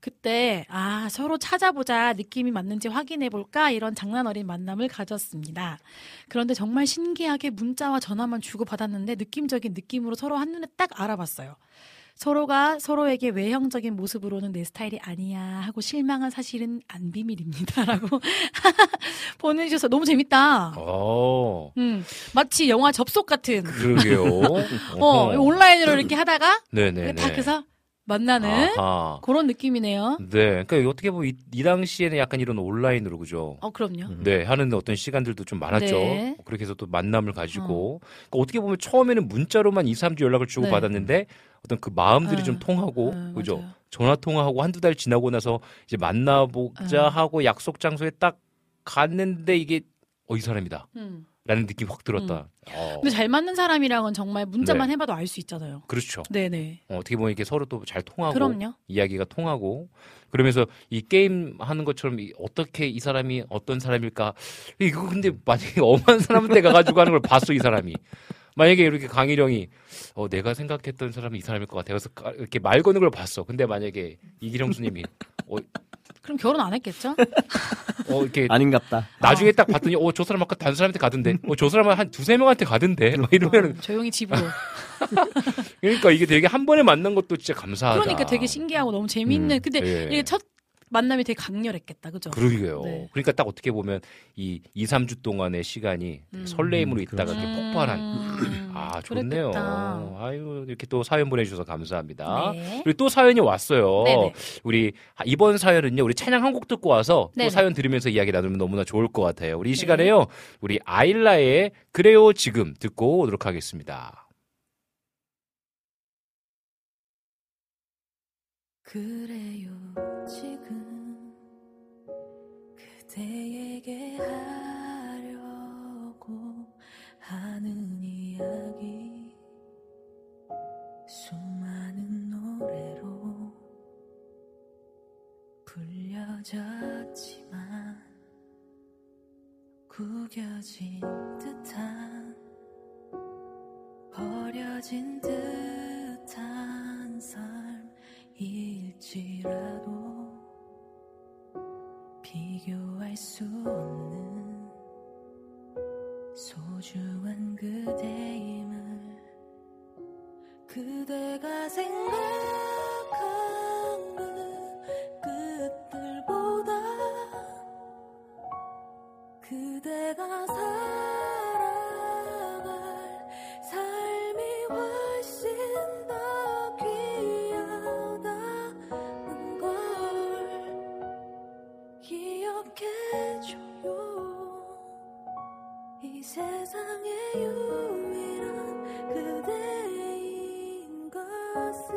그때 아 서로 찾아보자 느낌이 맞는지 확인해 볼까 이런 장난 어린 만남을 가졌습니다. 그런데 정말 신기하게 문자와 전화만 주고 받았는데 느낌적인 느낌으로 서로 한눈에 딱 알아봤어요. 서로가 서로에게 외형적인 모습으로는 내 스타일이 아니야 하고 실망한 사실은 안 비밀입니다라고 보내주셔서 너무 재밌다. 어, 음 마치 영화 접속 같은 그러게요. 어 온라인으로 이렇게 하다가 네네네. 딱 해서 만나는 아하. 그런 느낌이네요. 네, 그러니까 어떻게 보면 이, 이 당시에는 약간 이런 온라인으로 그죠. 어 그럼요. 네, 하는 어떤 시간들도 좀 많았죠. 네. 그렇게 해서 또 만남을 가지고. 그러니까 어떻게 보면 처음에는 문자로만 2, 3주 연락을 주고 네. 받았는데 어떤 그 마음들이 아, 좀 통하고, 아, 그죠? 맞아요. 전화 통화하고 한두 달 지나고 나서 이제 만나보자 아. 하고 약속 장소에 딱 갔는데 이게 어, 이 사람이다. 음. 라는 느낌이 확 들었다. 어, 근데 잘 맞는 사람이랑은 정말 문자만 네. 해봐도 알 수 있잖아요. 그렇죠. 네네. 어, 어떻게 보면 이게 서로 또 잘 통하고 그럼요. 이야기가 통하고 그러면서 이 게임 하는 것처럼 이- 어떻게 이 사람이 어떤 사람일까 이거 근데 만약에 엄한 사람한테 가가지고 하는 걸 봤어 이 사람이 만약에 이렇게 강일영이 어 내가 생각했던 사람이 이 사람일 것 같아 그래서 까- 이렇게 말 거는 걸 봤어 근데 만약에 이기령 수님이 어, 그럼 결혼 안 했겠죠? 어 이렇게 아닌갑다. 나중에 딱 봤더니 어 저 사람 아까 다른 사람한테 가던데 어 저 사람은 한 두세 명한테 가던데 막 이러면은 어, 조용히 집으로. 그러니까 이게 되게 한 번에 만난 것도 진짜 감사하다 그러니까 되게 신기하고 너무 재밌는. 음, 근데 예. 이게 첫 만남이 되게 강렬했겠다. 그죠? 그러게요. 네. 그러니까 딱 어떻게 보면 이 2, 3주 동안의 시간이 음. 설레임으로 음, 있다가 이렇게 음, 폭발한. 아, 좋네요. 그랬겠다. 아유, 이렇게 또 사연 보내주셔서 감사합니다. 네. 그리고 또 사연이 왔어요. 네네. 우리 이번 사연은요, 우리 찬양 한 곡 듣고 와서 네네. 또 사연 들으면서 이야기 나누면 너무나 좋을 것 같아요. 우리 이 시간에요, 우리 아일라의 그래요 지금 듣고 오도록 하겠습니다. 그래요 그대에게 하려고 하는 이야기. 수많은 노래로 불려졌지만 구겨진 듯한 버려진 듯한 삶일지라도 비교할 수 없는 소중한 그대임을 그대가 생각하는 끝들보다 그대가 그대인 것을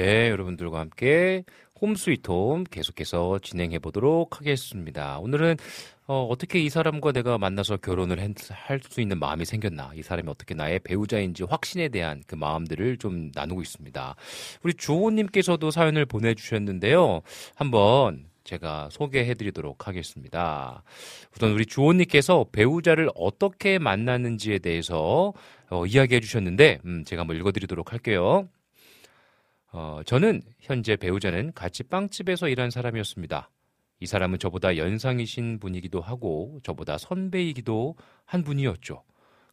네, 여러분들과 함께 홈스위트홈 계속해서 진행해 보도록 하겠습니다. 오늘은 어, 떻게 이 사람과 내가 만나서 결혼을 할 수 있는 마음이 생겼나, 이 사람이 어떻게 나의 배우자인지 확신에 대한 그 마음들을 좀 나누고 있습니다. 우리 주호님께서도 사연을 보내주셨는데요. 한번 제가 소개해 드리도록 하겠습니다. 우선 우리 주호님께서 배우자를 어떻게 만나는지에 대해서 어, 이야기해 주셨는데, 음, 제가 한번 읽어 드리도록 할게요. 어, 저는 현재 배우자는 같이 빵집에서 일한 사람이었습니다. 이 사람은 저보다 연상이신 분이기도 하고 저보다 선배이기도 한 분이었죠.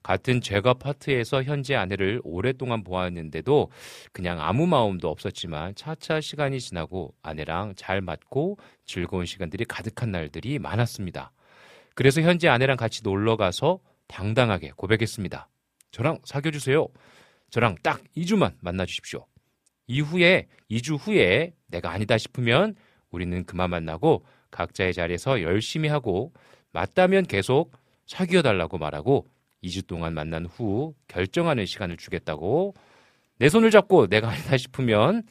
같은 제과 파트에서 현재 아내를 오랫동안 보았는데도 그냥 아무 마음도 없었지만 차차 시간이 지나고 아내랑 잘 맞고 즐거운 시간들이 가득한 날들이 많았습니다. 그래서 현재 아내랑 같이 놀러 가서 당당하게 고백했습니다. 저랑 사귀어 주세요. 저랑 딱 2주만 만나 주십시오. 이후에 2주 후에 내가 아니다 싶으면 우리는 그만 만나고 각자의 자리에서 열심히 하고 맞다면 계속 사귀어 달라고 말하고 2주 동안 만난 후 결정하는 시간을 주겠다고 내 손을 잡고 내가 아니다 싶으면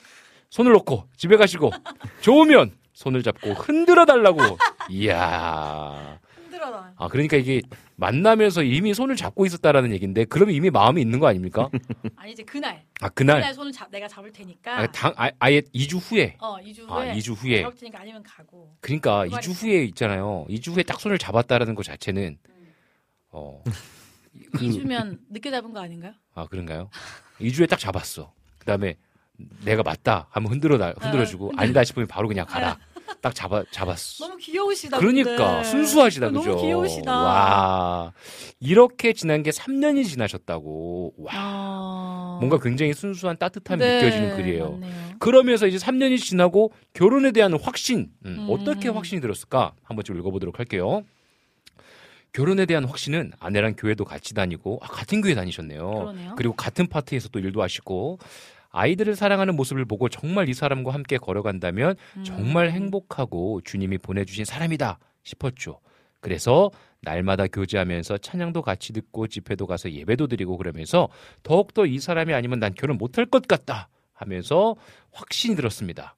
손을 놓고 집에 가시고 좋으면 손을 잡고 흔들어 달라고. 이야 힘들어. 아 그러니까 이게 만나면서 이미 손을 잡고 있었다라는 얘기인데 그러면 이미 마음이 있는 거 아닙니까? 아니 이제 그날 아 그날 그날 손을 잡 내가 잡을 테니까. 아, 당, 아, 아예 2주 후에 어 2주 아 후에. 2주 후에 잡을 테니까 아니면 가고. 그러니까 그 2주 말이 후에 있잖아요. 2주 후에 딱 손을 잡았다라는 것 자체는 음. 어. 2주면 늦게 잡은 거 아닌가요? 아 그런가요? 2주에 딱 잡았어. 그다음에 내가 맞다 하면 흔들어 달 흔들어 주고 아, 아니다 싶으면 바로 그냥 가라. 딱 잡아 잡았어. 너무 귀여우시다. 그러니까 근데. 순수하시다 너무 그죠? 귀여우시다. 와 이렇게 지난 게 3년이 지나셨다고. 와 아... 뭔가 굉장히 순수한 따뜻함이 네, 느껴지는 글이에요. 맞네요. 그러면서 이제 3년이 지나고 결혼에 대한 확신 음, 음. 어떻게 확신이 들었을까 한번 좀 읽어보도록 할게요. 결혼에 대한 확신은 아내랑 교회도 같이 다니고 아, 같은 교회 다니셨네요. 그러네요. 그리고 같은 파트에서 또 일도 하시고 아이들을 사랑하는 모습을 보고 정말 이 사람과 함께 걸어간다면 음. 정말 행복하고 주님이 보내주신 사람이다 싶었죠. 그래서 날마다 교제하면서 찬양도 같이 듣고 집회도 가서 예배도 드리고 그러면서 더욱더 이 사람이 아니면 난 결혼 못할 것 같다 하면서 확신이 들었습니다.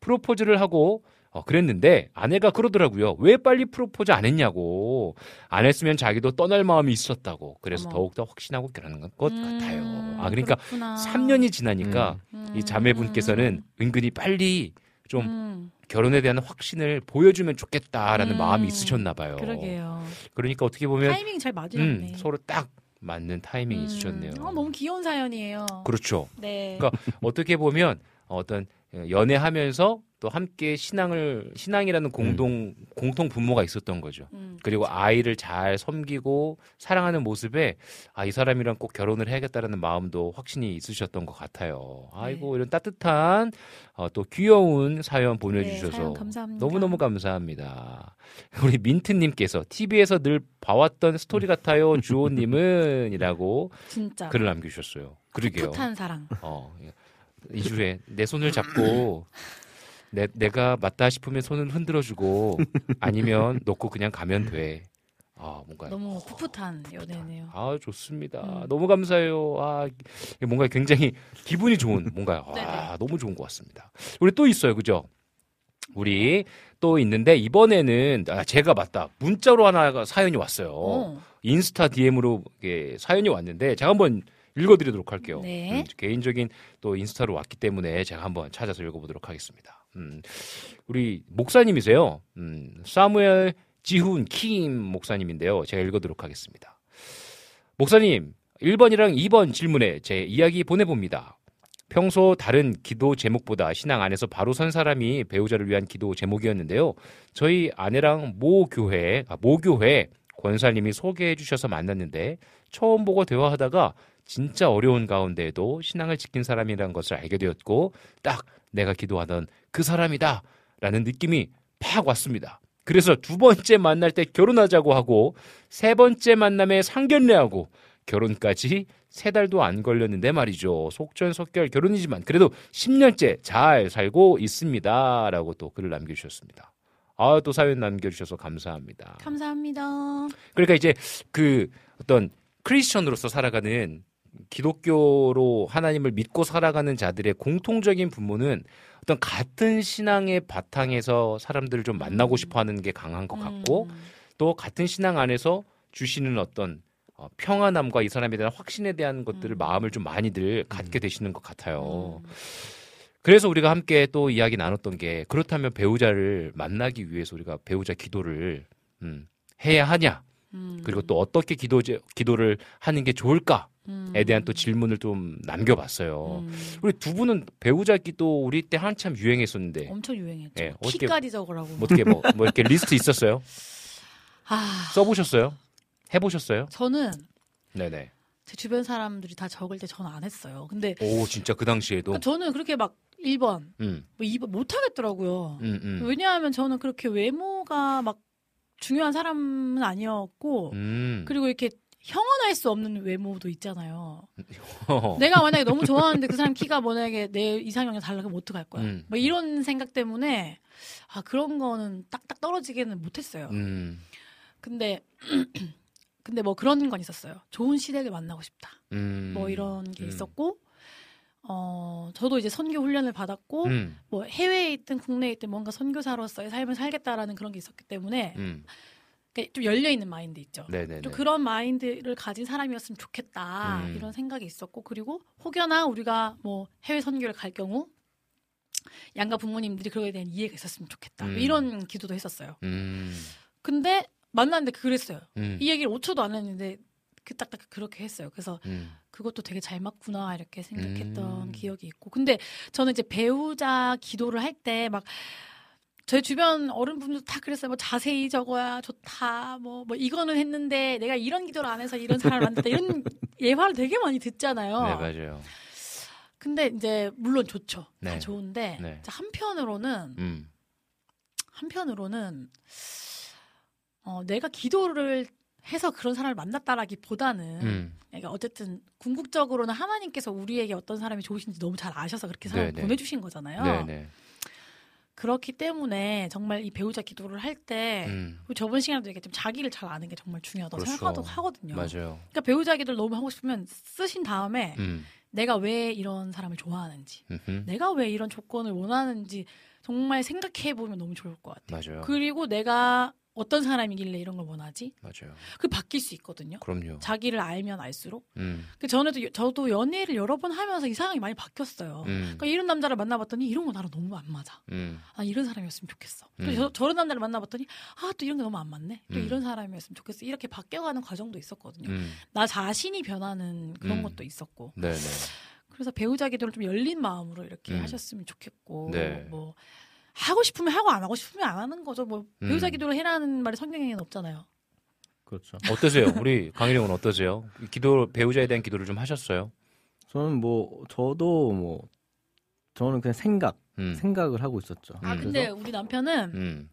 프로포즈를 하고 어, 그랬는데 아내가 그러더라고요. 왜 빨리 프로포즈 안 했냐고. 안 했으면 자기도 떠날 마음이 있었다고. 그래서 어머. 더욱더 확신하고 결혼한 것 음, 같아요. 아 그러니까 그렇구나. 3년이 지나니까 음. 이 자매분께서는 은근히 빨리 좀 음, 결혼에 대한 확신을 보여주면 좋겠다라는 음, 마음이 있으셨나 봐요. 그러게요. 그러니까 어떻게 보면 타이밍 잘 음, 맞으셨네. 서로 딱 맞는 타이밍이 음. 있으셨네요. 어, 너무 귀여운 사연이에요. 그렇죠. 네. 그러니까 어떻게 보면 어떤 연애하면서 또 함께 신앙을 신앙이라는 공동 공통 분모가 있었던 거죠. 음, 그리고 아이를 잘 섬기고 사랑하는 모습에 아 이 사람이랑 꼭 결혼을 해야겠다라는 마음도 확신이 있으셨던 것 같아요. 아이고 이런 따뜻한 어, 또 귀여운 사연 네, 보내주셔서 사연 감사합니다. 너무 너무 감사합니다. 우리 민트님께서 TV에서 늘 봐왔던 스토리 같아요, 주호님은이라고 진짜 글을 남겨주셨어요. 그러게요. 풋한 사랑. 어, 이 주에 내 손을 잡고 내, 내가 맞다 싶으면 손을 흔들어주고 아니면 놓고 그냥 가면 돼. 아 뭔가 너무 풋풋한 연애네요. 아 좋습니다. 음. 너무 감사해요. 아 뭔가 굉장히 기분이 좋은 뭔가 아. 너무 좋은 것 같습니다. 우리 또 있어요, 그죠? 우리 또 있는데 이번에는 아, 제가 맞다 문자로 하나 사연이 왔어요. 어. 인스타 DM으로 사연이 왔는데 제가 한번 읽어드리도록 할게요. 네. 음, 개인적인 또 인스타로 왔기 때문에 제가 한번 찾아서 읽어보도록 하겠습니다. 음, 우리 목사님이세요. 음, 사무엘 지훈 킴 목사님인데요. 제가 읽어드리도록 하겠습니다. 목사님, 1번이랑 2번 질문에 제 이야기 보내봅니다. 평소 다른 기도 제목보다 신앙 안에서 바로 선 사람이 배우자를 위한 기도 제목이었는데요. 저희 아내랑 모 교회, 아, 모 교회 권사님이 소개해 주셔서 만났는데 처음 보고 대화하다가 진짜 어려운 가운데에도 신앙을 지킨 사람이라는 것을 알게 되었고 딱 내가 기도하던 그 사람이다 라는 느낌이 팍 왔습니다. 그래서 두 번째 만날 때 결혼하자고 하고 세 번째 만남에 상견례하고 결혼까지 세 달도 안 걸렸는데 말이죠. 속전속결 결혼이지만 그래도 10년째 잘 살고 있습니다 라고 또 글을 남겨주셨습니다. 아 또 사연 남겨주셔서 감사합니다. 감사합니다. 그러니까 이제 그 어떤 크리스천으로서 살아가는 기독교로 하나님을 믿고 살아가는 자들의 공통적인 분모는 어떤 같은 신앙의 바탕에서 사람들을 좀 만나고 싶어 하는 게 강한 것 같고 음. 또 같은 신앙 안에서 주시는 어떤 어, 평안함과 이 사람에 대한 확신에 대한 것들을 음. 마음을 좀 많이들 갖게 되시는 것 같아요. 음. 그래서 우리가 함께 또 이야기 나눴던 게 그렇다면 배우자를 만나기 위해서 우리가 배우자 기도를 음, 해야 하냐 음. 그리고 또 어떻게 기도 기도를 하는 게 좋을까 에 음. 대한 또 질문을 좀 남겨봤어요. 음. 우리 두 분은 배우자 기도 우리 때 한참 유행했었는데 엄청 유행했죠. 예, 어떻게- 키까지 적으라고. 뭐 어떻게 뭐, 뭐 이렇게 리스트 있었어요? 아, 써보셨어요? 해보셨어요? 저는 네네. 제 주변 사람들이 다 적을 때 저는 안 했어요. 근데 오 진짜 그 당시에도. 그러니까 저는 그렇게 막 1번, 음, 뭐 2번 못 하겠더라고요. 음, 음. 왜냐하면 저는 그렇게 외모가 막 중요한 사람은 아니었고 음. 그리고 이렇게 형언할 수 없는 외모도 있잖아요. 어. 내가 만약에 너무 좋아하는데 그 사람 키가 만약에 내 이상형이 달라면 어떡할 거야. 음. 뭐 이런 생각 때문에 아 그런 거는 딱딱 떨어지게는 못했어요. 음, 근데 근데 뭐 그런 건 있었어요. 좋은 시댁을 만나고 싶다. 음. 뭐 이런 게 음. 있었고 어 저도 이제 선교 훈련을 받았고 음, 뭐 해외에 있든 국내에 있든 뭔가 선교사로서의 삶을 살겠다라는 그런 게 있었기 때문에 음. 좀 열려 있는 마인드 있죠. 네네네. 좀 그런 마인드를 가진 사람이었으면 좋겠다 음. 이런 생각이 있었고 그리고 혹여나 우리가 뭐 해외 선교를 갈 경우 양가 부모님들이 그거에 대한 이해가 있었으면 좋겠다 뭐 음. 이런 기도도 했었어요. 음, 근데 만났는데 그랬어요. 음, 이 얘기를 5초도 안 했는데 그 딱딱 그렇게 했어요. 그래서 음. 그것도 되게 잘 맞구나 이렇게 생각했던 음. 기억이 있고 근데 저는 이제 배우자 기도를 할 때 막 제 주변 어른분들도 다 그랬어요. 뭐 자세히 적어야 좋다. 뭐, 뭐 이거는 했는데 내가 이런 기도를 안 해서 이런 사람을 만났다. 이런 예화를 되게 많이 듣잖아요. 네 맞아요. 근데 이제 물론 좋죠. 네. 다 좋은데 네. 한편으로는 음, 한편으로는 어, 내가 기도를 해서 그런 사람을 만났다라기보다는 음. 그러니까 어쨌든 궁극적으로는 하나님께서 우리에게 어떤 사람이 좋으신지 너무 잘 아셔서 그렇게 사람 을 네네. 보내주신 거잖아요. 네네. 그렇기 때문에 정말 이 배우자 기도를 할때 음, 저번 시간에도 얘기했지만 자기를 잘 아는 게 정말 중요하다고 그렇죠. 생각하도 하거든요. 맞아요. 그러니까 배우자 기도를 너무 하고 싶으면 쓰신 다음에 음, 내가 왜 이런 사람을 좋아하는지, 음흠. 내가 왜 이런 조건을 원하는지 정말 생각해 보면 너무 좋을 것 같아요. 맞아요. 그리고 내가 어떤 사람이길래 이런 걸 원하지? 맞아요. 그 바뀔 수 있거든요. 그럼요. 자기를 알면 알수록. 음, 그 전에도 여- 저도 연애를 여러 번 하면서 이상하게 많이 바뀌었어요. 음, 그러니까 이런 남자를 만나봤더니 이런 거 나랑 너무 안 맞아. 음, 아 이런 사람이었으면 좋겠어. 또 음. 저, 저런 남자를 만나봤더니 아 또 이런 게 너무 안 맞네. 또 음. 이런 사람이었으면 좋겠어. 이렇게 바뀌어가는 과정도 있었거든요. 음, 나 자신이 변하는 그런 음. 것도 있었고. 네네. 그래서 배우자 기도를 좀 열린 마음으로 이렇게 음. 하셨으면 좋겠고 네. 뭐 하고 싶으면 하고 안 하고 싶으면 안 하는 거죠. 뭐 배우자 음. 기도를 해라는 말이 성경에는 없잖아요. 그렇죠. 어떠세요? 우리 강일영은 어떠세요? 기도 배우자에 대한 기도를 좀 하셨어요? 저는 뭐 저도 뭐 저는 그냥 생각 음, 생각을 하고 있었죠. 아 음. 근데 우리 남편은 음,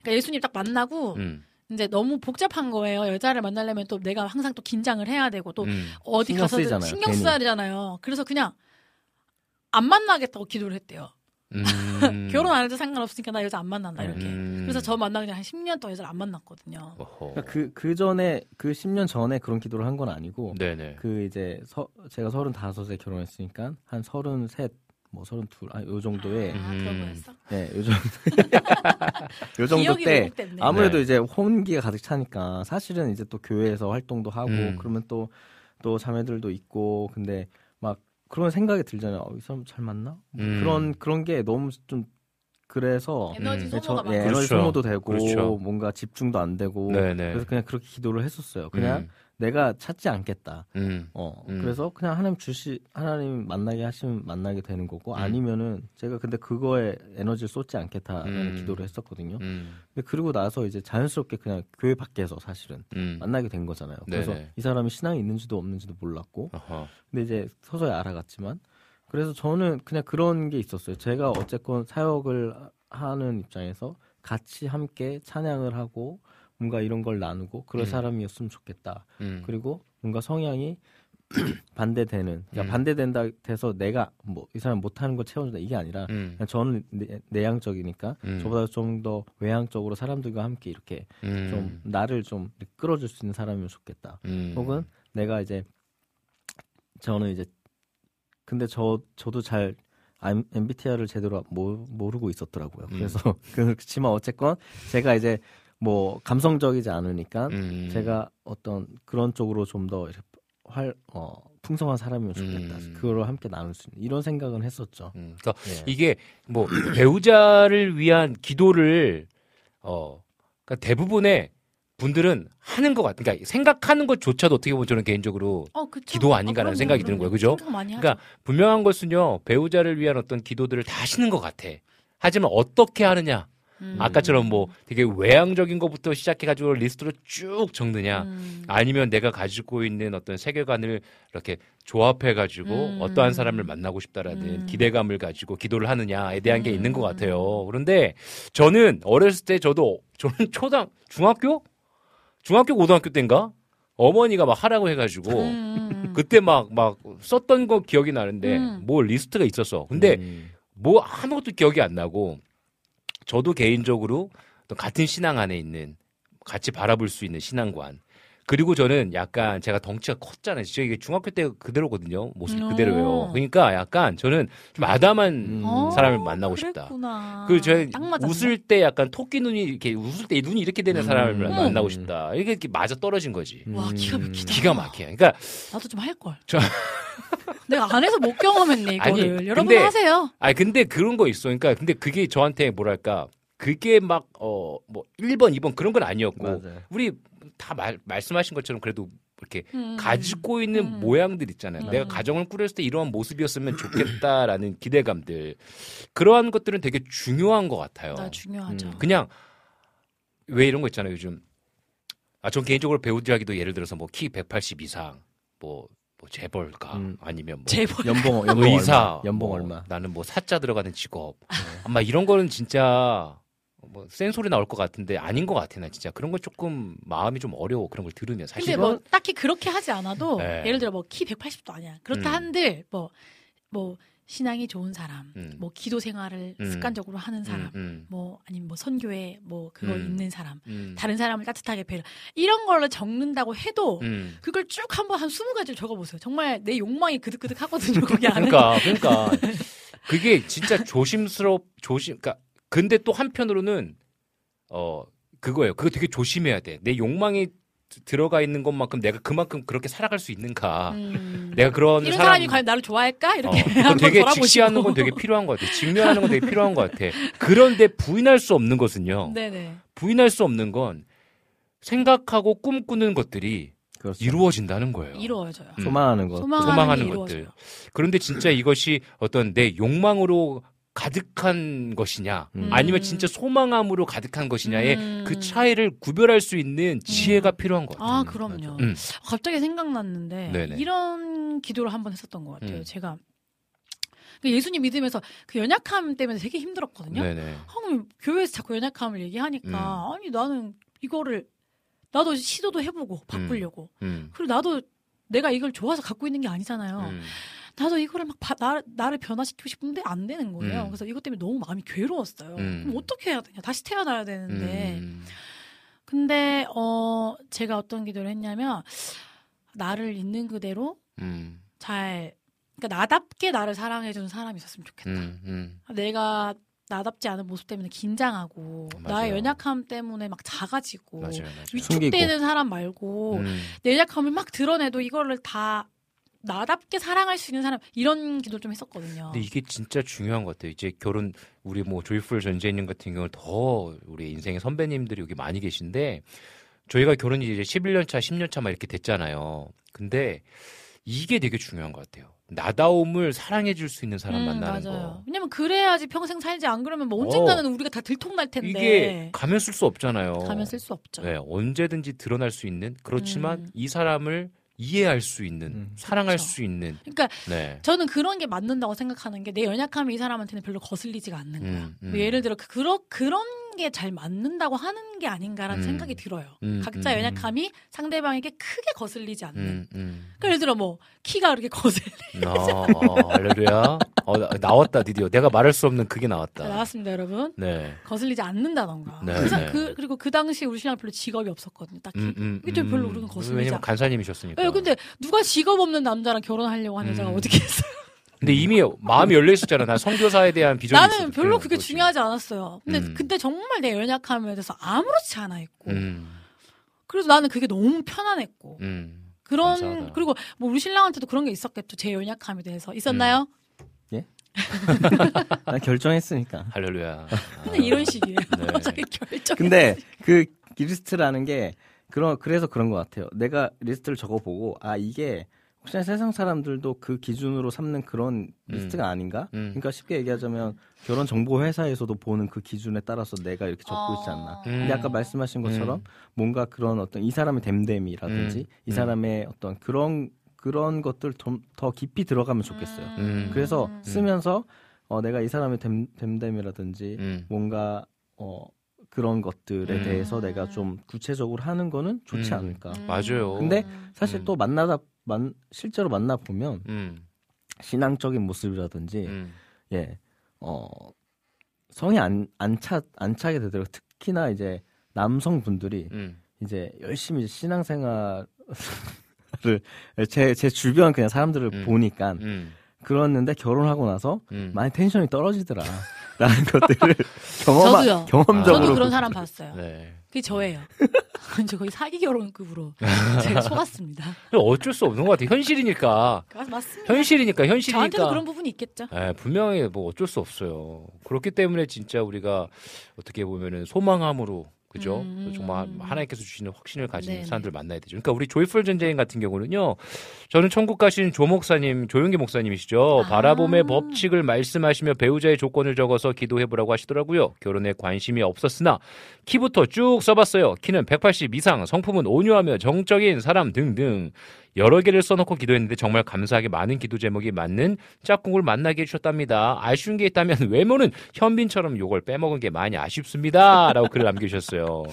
그러니까 예수님 딱 만나고 음, 이제 너무 복잡한 거예요. 여자를 만나려면 또 내가 항상 또 긴장을 해야 되고 또 음, 어디 가서 신경. 써야 되잖아요. 그래서 그냥 안 만나겠다고 기도를 했대요. 음. 결혼 안 해도 상관없으니까 나 여자 안 만난다 이렇게. 음. 그래서 저 만나기 전에 한 10년 동안 여자를 안 만났거든요. 그러니까 그, 그 전에 그 10년 전에 그런 기도를 한 건 아니고 네네. 그 이제 서, 제가 35에 결혼했으니까 한 33, 뭐 32, 아, 요 정도에 아, 음. 그런 거였어? 네, 요 정도 요 정도 기억이 때. 아무래도 네. 이제 혼기가 가득 차니까 사실은 이제 또 교회에서 활동도 하고 음. 그러면 또또 자매들도 있고 근데 막 그런 생각이 들잖아요. 어, 이 사람 잘 맞나? 뭐 음. 그런 그런 게 너무 좀 그래서 에너지 음. 네, 소모가 저, 예, 많아. 에너지 그렇죠. 소모도 되고 그렇죠. 뭔가 집중도 안 되고 네네. 그래서 그냥 그렇게 기도를 했었어요. 그냥 음, 내가 찾지 않겠다. 음, 어 음. 그래서 그냥 하나님 주시 하나님 만나게 하시면 만나게 되는 거고 음. 아니면은 제가 근데 그거에 에너지를 쏟지 않겠다라는 음. 기도를 했었거든요. 음, 근데 그러고 나서 이제 자연스럽게 그냥 교회 밖에서 사실은 음. 만나게 된 거잖아요. 그래서 네네. 이 사람이 신앙이 있는지도 없는지도 몰랐고 어허. 근데 이제 서서히 알아갔지만 그래서 저는 그냥 그런 게 있었어요. 제가 어쨌건 사역을 하는 입장에서 같이 함께 찬양을 하고 뭔가 이런 걸 나누고 그럴 음. 사람이었으면 좋겠다. 음. 그리고 뭔가 성향이 반대되는 그러니까 음. 반대된다 돼서 내가 뭐 이 사람 못하는 거 채워준다 이게 아니라 음. 저는 내, 내향적이니까 음. 저보다 좀 더 외향적으로 사람들과 함께 이렇게 음. 좀 나를 좀 끌어줄 수 있는 사람이면 좋겠다. 음. 혹은 내가 이제 저는 이제 근데 저 저도 잘 MBTI를 제대로 모, 모르고 있었더라고요. 음. 그래서 그렇지만 어쨌건 제가 이제 뭐 감성적이지 않으니까 음. 제가 어떤 그런 쪽으로 좀더 활, 어, 풍성한 사람이면 좋겠다. 음. 그거를 함께 나눌 수 있는 이런 생각은 했었죠. 음, 그러니까 예. 이게 뭐 배우자를 위한 기도를 어 그러니까 대부분의 분들은 하는 것 같아. 그러니까 생각하는 것조차도 어떻게 보면 저는 개인적으로 어. 기도 아닌가라는 그럼요, 생각이 드는 그럼요. 거예요. 그죠? 그러니까 분명한 것은요 배우자를 위한 어떤 기도들을 다 하시는 것 같아. 하지만 어떻게 하느냐? 음. 아까처럼 뭐 되게 외향적인 것부터 시작해가지고 리스트로 쭉 적느냐? 음. 아니면 내가 가지고 있는 어떤 세계관을 이렇게 조합해가지고 음. 어떠한 사람을 만나고 싶다라는 음. 기대감을 가지고 기도를 하느냐에 대한 게 음. 있는 것 같아요. 그런데 저는 어렸을 때 저도 저는 초등 중학교 중학교 고등학교 때인가 어머니가 막 하라고 해가지고 음. 그때 막 막 썼던 거 기억이 나는데 음. 뭐 리스트가 있었어. 근데 음. 뭐 아무것도 기억이 안 나고 저도 개인적으로 또 같은 신앙 안에 있는 같이 바라볼 수 있는 신앙관 그리고 저는 약간 제가 덩치가 컸잖아요. 진짜 이게 중학교 때 그대로거든요. 모습이 어. 그대로예요. 그러니까 약간 저는 좀 아담한 음. 어, 사람을 만나고 싶다. 그랬구나. 그 제가 딱 맞았네. 웃을 때 약간 토끼 눈이 이렇게 웃을 때 눈이 이렇게 되는 음. 사람을 음. 만나고 싶다. 이게 이렇게 맞아 떨어진 거지. 와, 기가 막히다. 기가 막혀. 그러니까 나도 좀 할 걸. 저- 내가 안 해서 못 경험했네 이거를. 아니, 여러분 근데- 하세요. 아 근데 그런 거 있어. 그러니까 근데 그게 저한테 뭐랄까 그게 막 어 뭐 1번, 2번 그런 건 아니었고 맞아요. 우리 다 말, 말씀하신 것처럼 그래도 이렇게 음. 가지고 있는 음. 모양들 있잖아요. 음. 내가 가정을 꾸렸을 때 이러한 모습이었으면 좋겠다라는 기대감들 그러한 것들은 되게 중요한 것 같아요. 나 중요하죠. 음. 그냥 왜 이런 거 있잖아요. 요즘 아 전 개인적으로 배우자기도 예를 들어서 뭐 키 180 이상 뭐, 뭐 재벌가 음. 아니면 뭐 제발. 연봉 연봉 의사, 얼마? 연봉 뭐 얼마? 나는 뭐 사자 들어가는 직업. 아마 이런 거는 진짜 뭐 센 소리 나올 것 같은데 아닌 것 같아 나 진짜 그런 거 조금 마음이 좀 어려워 그런 걸 들으면 근데 사실 뭐 딱히 그렇게 하지 않아도 네. 예를 들어 뭐 키 180도 아니야. 그렇다 음. 한들 뭐뭐 신앙이 좋은 사람, 음. 뭐 기도 생활을 음. 습관적으로 하는 사람, 음, 음, 뭐 아니면 뭐 선교에 뭐 그거 음. 있는 사람, 음, 다른 사람을 따뜻하게 배려 이런 걸로 적는다고 해도 음. 그걸 쭉 한번 한 20가지를 적어보세요. 정말 내 욕망이 그득그득 하거든요. 안에. 그러니까 그러니까 그게 진짜 조심스럽 조심 그러니까 근데 또 한편으로는 어 그거예요 그거 되게 조심해야 돼 내 욕망이 드- 들어가 있는 것만큼 내가 그만큼 그렇게 살아갈 수 있는가 음. 내가 그런 이런 사람 사람 이 과연 나를 좋아할까? 이렇게 어, 되게 돌아보시고. 직시하는 건 되게 필요한 것 같아. 직면하는 건 되게 필요한 것 같아. 그런데 부인할 수 없는 것은요. 네네. 부인할 수 없는 건 생각하고 꿈꾸는 것들이 그렇죠. 이루어진다는 거예요. 이루어져요. 음. 소망하는 것. 소망하는, 소망하는 게 것들. 이루어져요. 그런데 진짜 이것이 어떤 내 욕망으로 가득한 것이냐, 음. 아니면 진짜 소망함으로 가득한 것이냐의 음. 그 차이를 구별할 수 있는 지혜가 필요한 것 같아요. 아, 음, 그럼요. 음. 갑자기 생각났는데 네네. 이런 기도를 한번 했었던 것 같아요. 음. 제가 그 예수님 믿으면서 그 연약함 때문에 되게 힘들었거든요. 네네. 아, 교회에서 자꾸 연약함을 얘기하니까 음. 아니 나는 이거를 나도 시도도 해보고 바꾸려고 음. 그리고 나도 내가 이걸 좋아서 갖고 있는 게 아니잖아요. 음. 나도 이거를 막 바- 나, 나를 변화시키고 싶은데 안 되는 거예요. 음. 그래서 이것 때문에 너무 마음이 괴로웠어요. 음. 그럼 어떻게 해야 되냐? 다시 태어나야 되는데. 음. 근데 어 제가 어떤 기도를 했냐면 나를 있는 그대로 음. 잘 그러니까 나답게 나를 사랑해 주는 사람이 있었으면 좋겠다. 음. 음. 내가 나답지 않은 모습 때문에 긴장하고 맞아요. 나의 연약함 때문에 막 작아지고 맞아요, 맞아요. 위축되는 사람 말고 음. 내 연약함을 막 드러내도 이거를 다 나답게 사랑할 수 있는 사람 이런 기도를 좀 했었거든요. 근데 이게 진짜 중요한 것 같아요. 이제 결혼 우리 뭐 조이풀 전재님 같은 경우는 더 우리 인생의 선배님들이 여기 많이 계신데 저희가 결혼이 이제 11년 차, 10년 차 막 이렇게 됐잖아요. 근데 이게 되게 중요한 것 같아요. 나다움을 사랑해 줄 수 있는 사람 음, 만나는 맞아요. 거. 왜냐면 그래야지 평생 살지 안 그러면 뭐 언젠가는 우리가 다 들통날 텐데 이게 가면 쓸 수 없잖아요. 가면 쓸 수 없죠. 네, 언제든지 드러날 수 있는 그렇지만 음. 이 사람을 이해할 수 있는 음. 사랑할 그쵸. 수 있는 그러니까 네. 저는 그런 게 맞는다고 생각하는 게 내 연약함이 이 사람한테는 별로 거슬리지가 않는가. 음, 음. 뭐 예를 들어 그- 그런 그런 게잘 맞는다고 하는 게 아닌가라는 음. 생각이 들어요. 음, 각자 음, 연약함이 상대방에게 크게 거슬리지 않는. 음, 음. 그러니까 예를 들어 뭐 키가 그렇게 거슬리 어, 어, 할렐루야. 어, 나- 나왔다 드디어. 내가 말할 수 없는 그게 나왔다. 나왔습니다, 여러분. 네. 거슬리지 않는다던가. 네, 그래서 네. 그 그리고 그 당시 우리 신랑 별로 직업이 없었거든요. 딱히. 음, 음, 별로 음. 우리는 거슬리지 왜냐면 않- 간사님이셨으니까. 예, 근데 누가 직업 없는 남자랑 결혼하려고 하는 여자가 음. 어떻게 했어요? 근데 이미 마음이 열려 있었잖아. 난 선교사에 대한 비전이 나는 있었거든. 별로 그게 그렇지. 중요하지 않았어요. 근데 음. 그때 정말 내 연약함에 대해서 아무렇지 않아 있고. 음, 그래서 나는 그게 너무 편안했고. 음. 그런 감사하다. 그리고 뭐 우리 신랑한테도 그런 게 있었겠죠. 제 연약함에 대해서 있었나요? 난 결정했으니까. 할렐루야. 근데 이런 식이에요. 네. 자기 결정. 근데 그 리스트라는 게 그런 그래서 그런 것 같아요. 내가 리스트를 적어보고 아 이게 혹시나 세상 사람들도 그 기준으로 삼는 그런 리스트가 아닌가? 음. 그러니까 쉽게 얘기하자면 결혼 정보 회사에서도 보는 그 기준에 따라서 내가 이렇게 적고 있지 않나? 어. 근데 아까 말씀하신 것처럼 뭔가 그런 어떤 이 사람의 댐댐이라든지 음. 이 음. 사람의 어떤 그런 그런 것들 좀 더 깊이 들어가면 좋겠어요. 음. 그래서 쓰면서 어, 내가 이 사람의 댐, 댐댐이라든지 음. 뭔가 어, 그런 것들에 음. 대해서 내가 좀 구체적으로 하는 거는 좋지 음. 않을까. 맞아요. 근데 사실 음. 또 만나다 만 실제로 만나 보면 음, 신앙적인 모습이라든지 음, 예. 어 성이 안 안차 안 차게 되더라고. 요 특히나 이제 남성분들이 음. 이제 열심히 신앙생활을 제, 제 주변 그냥 사람들을 음. 보니까 음, 그러는데 결혼하고 나서 음. 많이 텐션이 떨어지더라. 라는 것들을 경험. 경험적으로. 저도 그런 사람 봤어요. 네. 그게 저예요. 저 거의 사기 결혼급으로 제가 속았습니다. 어쩔 수 없는 것 같아. 현실이니까. 맞- 맞습니다. 현실이니까 현실이니까. 저한테도 그런 부분이 있겠죠. 예, 분명히 뭐 어쩔 수 없어요. 그렇기 때문에 진짜 우리가 어떻게 보면은 소망함으로 그죠? 음. 정말 하나님께서 주시는 확신을 가진 네네. 사람들 만나야 되죠. 그러니까 우리 조이풀 전쟁 같은 경우는요. 저는 천국 가신 조 목사님, 조용기 목사님이시죠. 아. 바라봄의 법칙을 말씀하시며 배우자의 조건을 적어서 기도해 보라고 하시더라고요. 결혼에 관심이 없었으나 키부터 쭉 써봤어요. 키는 180 이상, 성품은 온유하며 정적인 사람 등등 여러 개를 써놓고 기도했는데 정말 감사하게 많은 기도 제목이 맞는 짝꿍을 만나게 해주셨답니다. 아쉬운 게 있다면 외모는 현빈처럼 요걸 빼먹은 게 많이 아쉽습니다. 라고 글을 남겨주셨어요.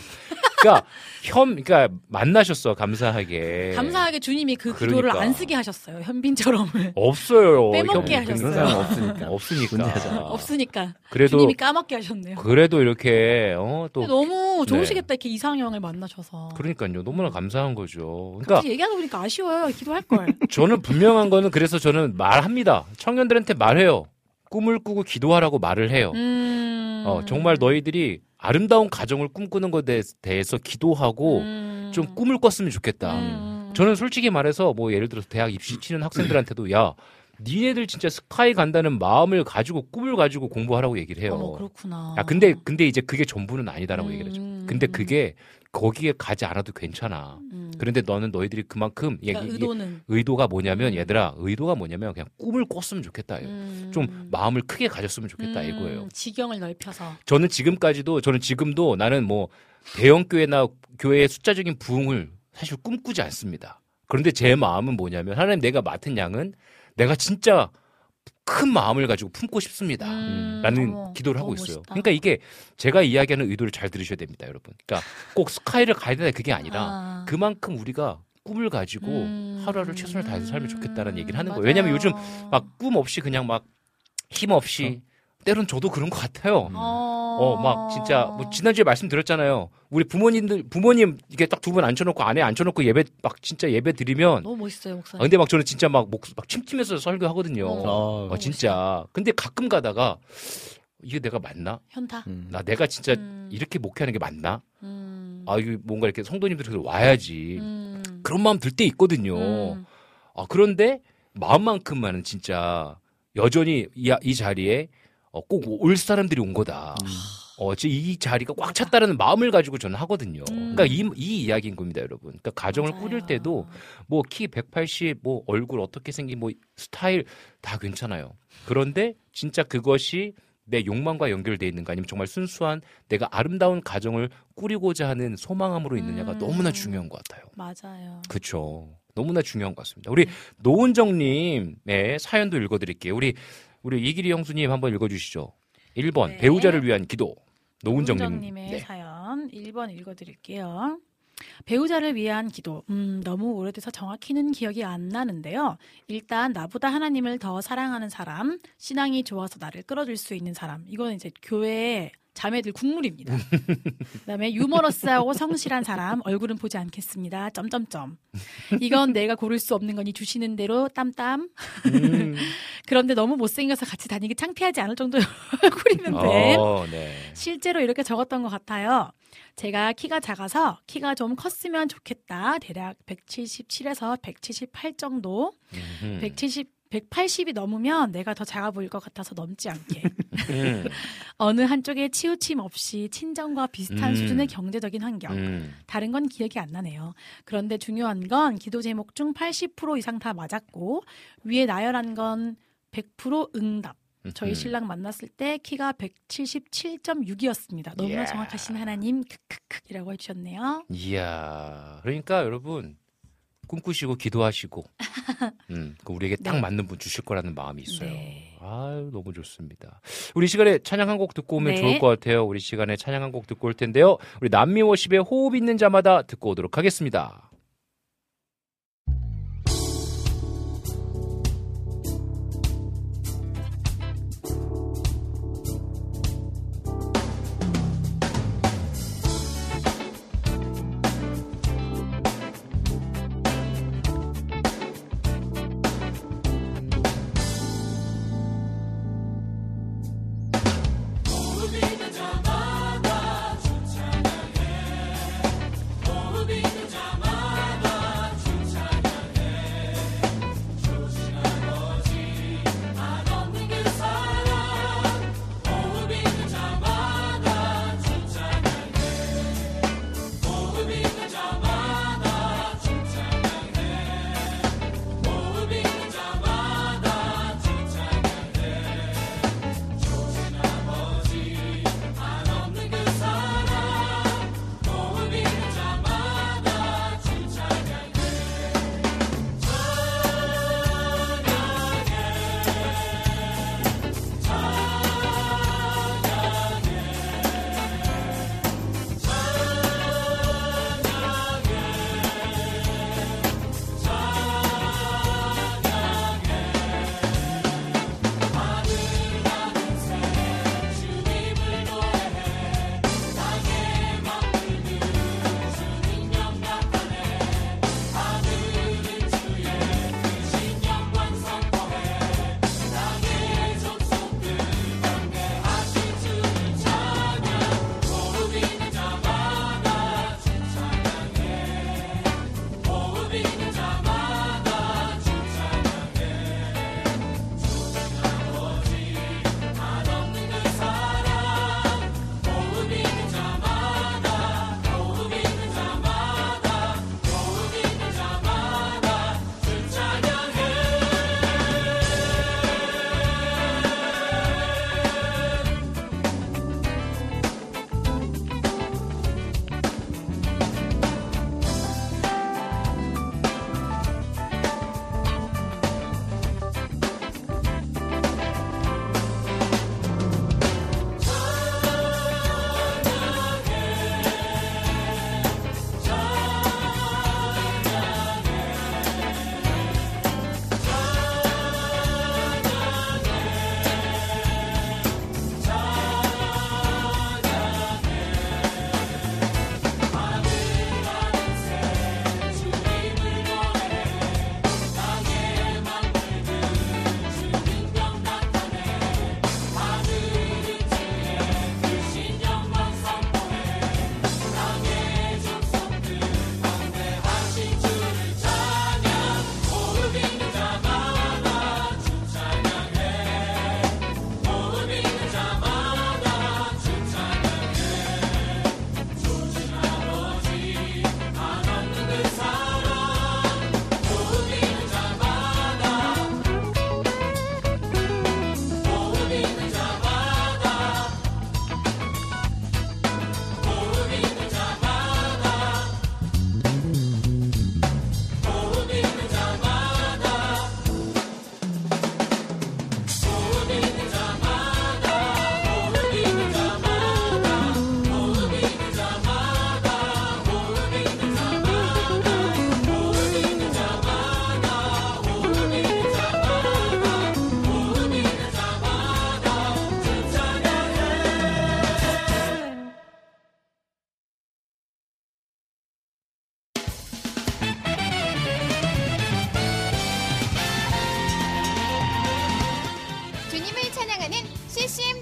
그러니까 현, 그러니까 만나셨어 감사하게. 감사하게 주님이 그 기도를 그러니까. 안 쓰게 하셨어요. 현빈처럼을. 없어요. 빼먹게 현- 하셨어요. 그런 사람 없으니까. 없으니까. 없으니까 그래도 주님이 까먹게 하셨네요. 그래도 이렇게 어또 너무 네. 좋으시겠다 이렇게 이상형을 만나셔서. 그러니까요. 너무나 감사한 거죠. 그러니까 얘기하다 보니까 아쉬워요. 기도할 걸. 저는 분명한 거는 그래서 저는 말합니다. 청년들한테 말해요. 꿈을 꾸고 기도하라고 말을 해요. 음. 어, 정말 너희들이 아름다운 가정을 꿈꾸는 것에 대해서 기도하고 음. 좀 꿈을 꿨으면 좋겠다. 음. 저는 솔직히 말해서 뭐 예를 들어서 대학 입시 치는 학생들한테도 야, 니네들 진짜 스카이 간다는 마음을 가지고 꿈을 가지고 공부하라고 얘기를 해요. 어머 그렇구나. 야, 근데 근데 이제 그게 전부는 아니다라고 음. 얘기를 하죠. 근데 그게 거기에 가지 않아도 괜찮아. 음. 그런데 너는 너희들이 그만큼 얘기- 그러니까 의도는 의도가 뭐냐면 음. 얘들아 의도가 뭐냐면 그냥 꿈을 꿨으면 좋겠다. 음. 좀 마음을 크게 가졌으면 좋겠다 음, 이거예요. 지경을 넓혀서. 저는 지금까지도 저는 지금도 나는 뭐 대형 교회나 교회의 숫자적인 부흥을 사실 꿈꾸지 않습니다. 그런데 제 마음은 뭐냐면 하나님 내가 맡은 양은 내가 진짜 큰 마음을 가지고 품고 싶습니다. 음. 라는 어머, 기도를 하고 있어요. 멋있다. 그러니까 이게 제가 이야기하는 의도를 잘 들으셔야 됩니다, 여러분. 그러니까 꼭 스카이를 가야 된다 그게 아니라 아. 그만큼 우리가 꿈을 가지고 음. 하루하루 최선을 다해서 살면 좋겠다는 얘기를 하는 맞아요. 거예요. 왜냐면 요즘 막 꿈 없이 그냥 막 힘 없이 때론 저도 그런 것 같아요. 어, 어, 막 진짜 뭐 지난주에 말씀드렸잖아요. 우리 부모님들 부모님 이게 딱 두 분 앉혀놓고 안에 앉혀놓고 예배 막 진짜 예배 드리면 너무 멋있어요 아, 목사님. 근데 막 저는 진짜 막 목 막 침침해서 설교하거든요. 어. 어, 진짜. 근데 가끔 가다가 이게 내가 맞나? 현타. 음. 나 내가 진짜 음. 이렇게 목회하는 게 맞나? 음. 아 이거 뭔가 이렇게 성도님들이 와야지. 음. 그런 마음 들 때 있거든요. 음. 아, 그런데 마음만큼만은 진짜 여전히 이, 이 자리에 어, 꼭올 사람들이 온 거다. 음. 어, 이 자리가 꽉 찼다라는 마음을 가지고 저는 하거든요. 음. 그러니까 이, 이 이야기인 겁니다, 여러분. 그러니까 가정을 맞아요. 꾸릴 때도 뭐 키 180, 뭐 얼굴 어떻게 생긴 뭐 스타일 다 괜찮아요. 그런데 진짜 그것이 내 욕망과 연결돼 있는가 아니면 정말 순수한 내가 아름다운 가정을 꾸리고자 하는 소망함으로 있느냐가 음. 너무나 중요한 것 같아요. 맞아요. 그렇죠. 너무나 중요한 것 같습니다. 우리 노은정님의 사연도 읽어드릴게요. 우리 우리 이기리 형수님 한번 읽어주시죠. 1번 네. 배우자를 위한 기도. 노은정님. 님의 네. 사연 1번 읽어드릴게요. 배우자를 위한 기도. 음, 너무 오래돼서 정확히는 기억이 안 나는데요. 일단 나보다 하나님을 더 사랑하는 사람, 신앙이 좋아서 나를 끌어줄 수 있는 사람. 이건 이제 교회의 자매들 국물입니다. 그다음에 유머러스하고 성실한 사람, 얼굴은 보지 않겠습니다. 점점점. 이건 내가 고를 수 없는 거니 주시는 대로 땀땀. 음. 그런데 너무 못생겨서 같이 다니기 창피하지 않을 정도의 얼굴이면 돼. 어, 네. 실제로 이렇게 적었던 것 같아요. 제가 키가 작아서 키가 좀 컸으면 좋겠다. 대략 177에서 178 정도. 음. 170, 180이 넘으면 내가 더 작아 보일 것 같아서 넘지 않게. 음. 어느 한쪽에 치우침 없이 친정과 비슷한 음. 수준의 경제적인 환경. 음. 다른 건 기억이 안 나네요. 그런데 중요한 건 기도 제목 중 80% 이상 다 맞았고 위에 나열한 건 100% 응답. 저희 음. 신랑 만났을 때 키가 177.6이었습니다. 너무나 이야. 정확하신 하나님 크크크이라고 해주셨네요. 이야. 그러니까 여러분 꿈꾸시고 기도하시고 음, 그 우리에게 딱 네. 맞는 분 주실 거라는 마음이 있어요. 네. 아유, 너무 좋습니다. 우리 시간에 찬양 한 곡 듣고 오면 네. 좋을 것 같아요. 우리 시간에 찬양 한 곡 듣고 올 텐데요. 우리 남미 워십의 호흡 있는 자마다 듣고 오도록 하겠습니다.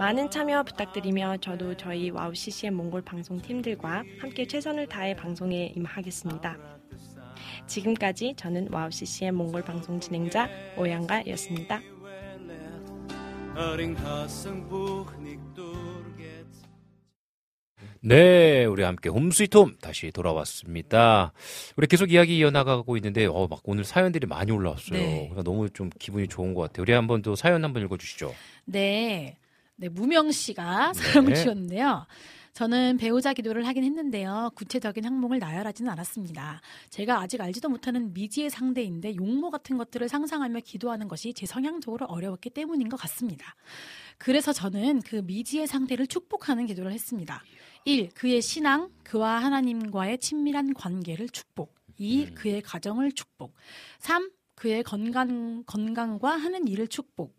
많은 참여 부탁드리며 저도 저희 WOW CCM 몽골 방송 팀들과 함께 최선을 다해 방송에 임하겠습니다. 지금까지 저는 WOW CCM 몽골 방송 진행자 오양가였습니다. 네, 우리 함께 Home Sweet Home 다시 돌아왔습니다. 우리 계속 이야기 이어나가고 있는데, 어, 막 오늘 사연들이 많이 올라왔어요. 네. 그러니까 너무 좀 기분이 좋은 것 같아요. 우리 한번 또 사연 한번 읽어주시죠. 네. 네, 무명 씨가 사연을 주셨는데요. 저는 배우자 기도를 하긴 했는데요. 구체적인 항목을 나열하지는 않았습니다. 제가 아직 알지도 못하는 미지의 상대인데 용모 같은 것들을 상상하며 기도하는 것이 제 성향적으로 어려웠기 때문인 것 같습니다. 그래서 저는 그 미지의 상대를 축복하는 기도를 했습니다. 1. 그의 신앙, 그와 하나님과의 친밀한 관계를 축복. 2. 그의 가정을 축복. 3. 그의 건강, 건강과 하는 일을 축복.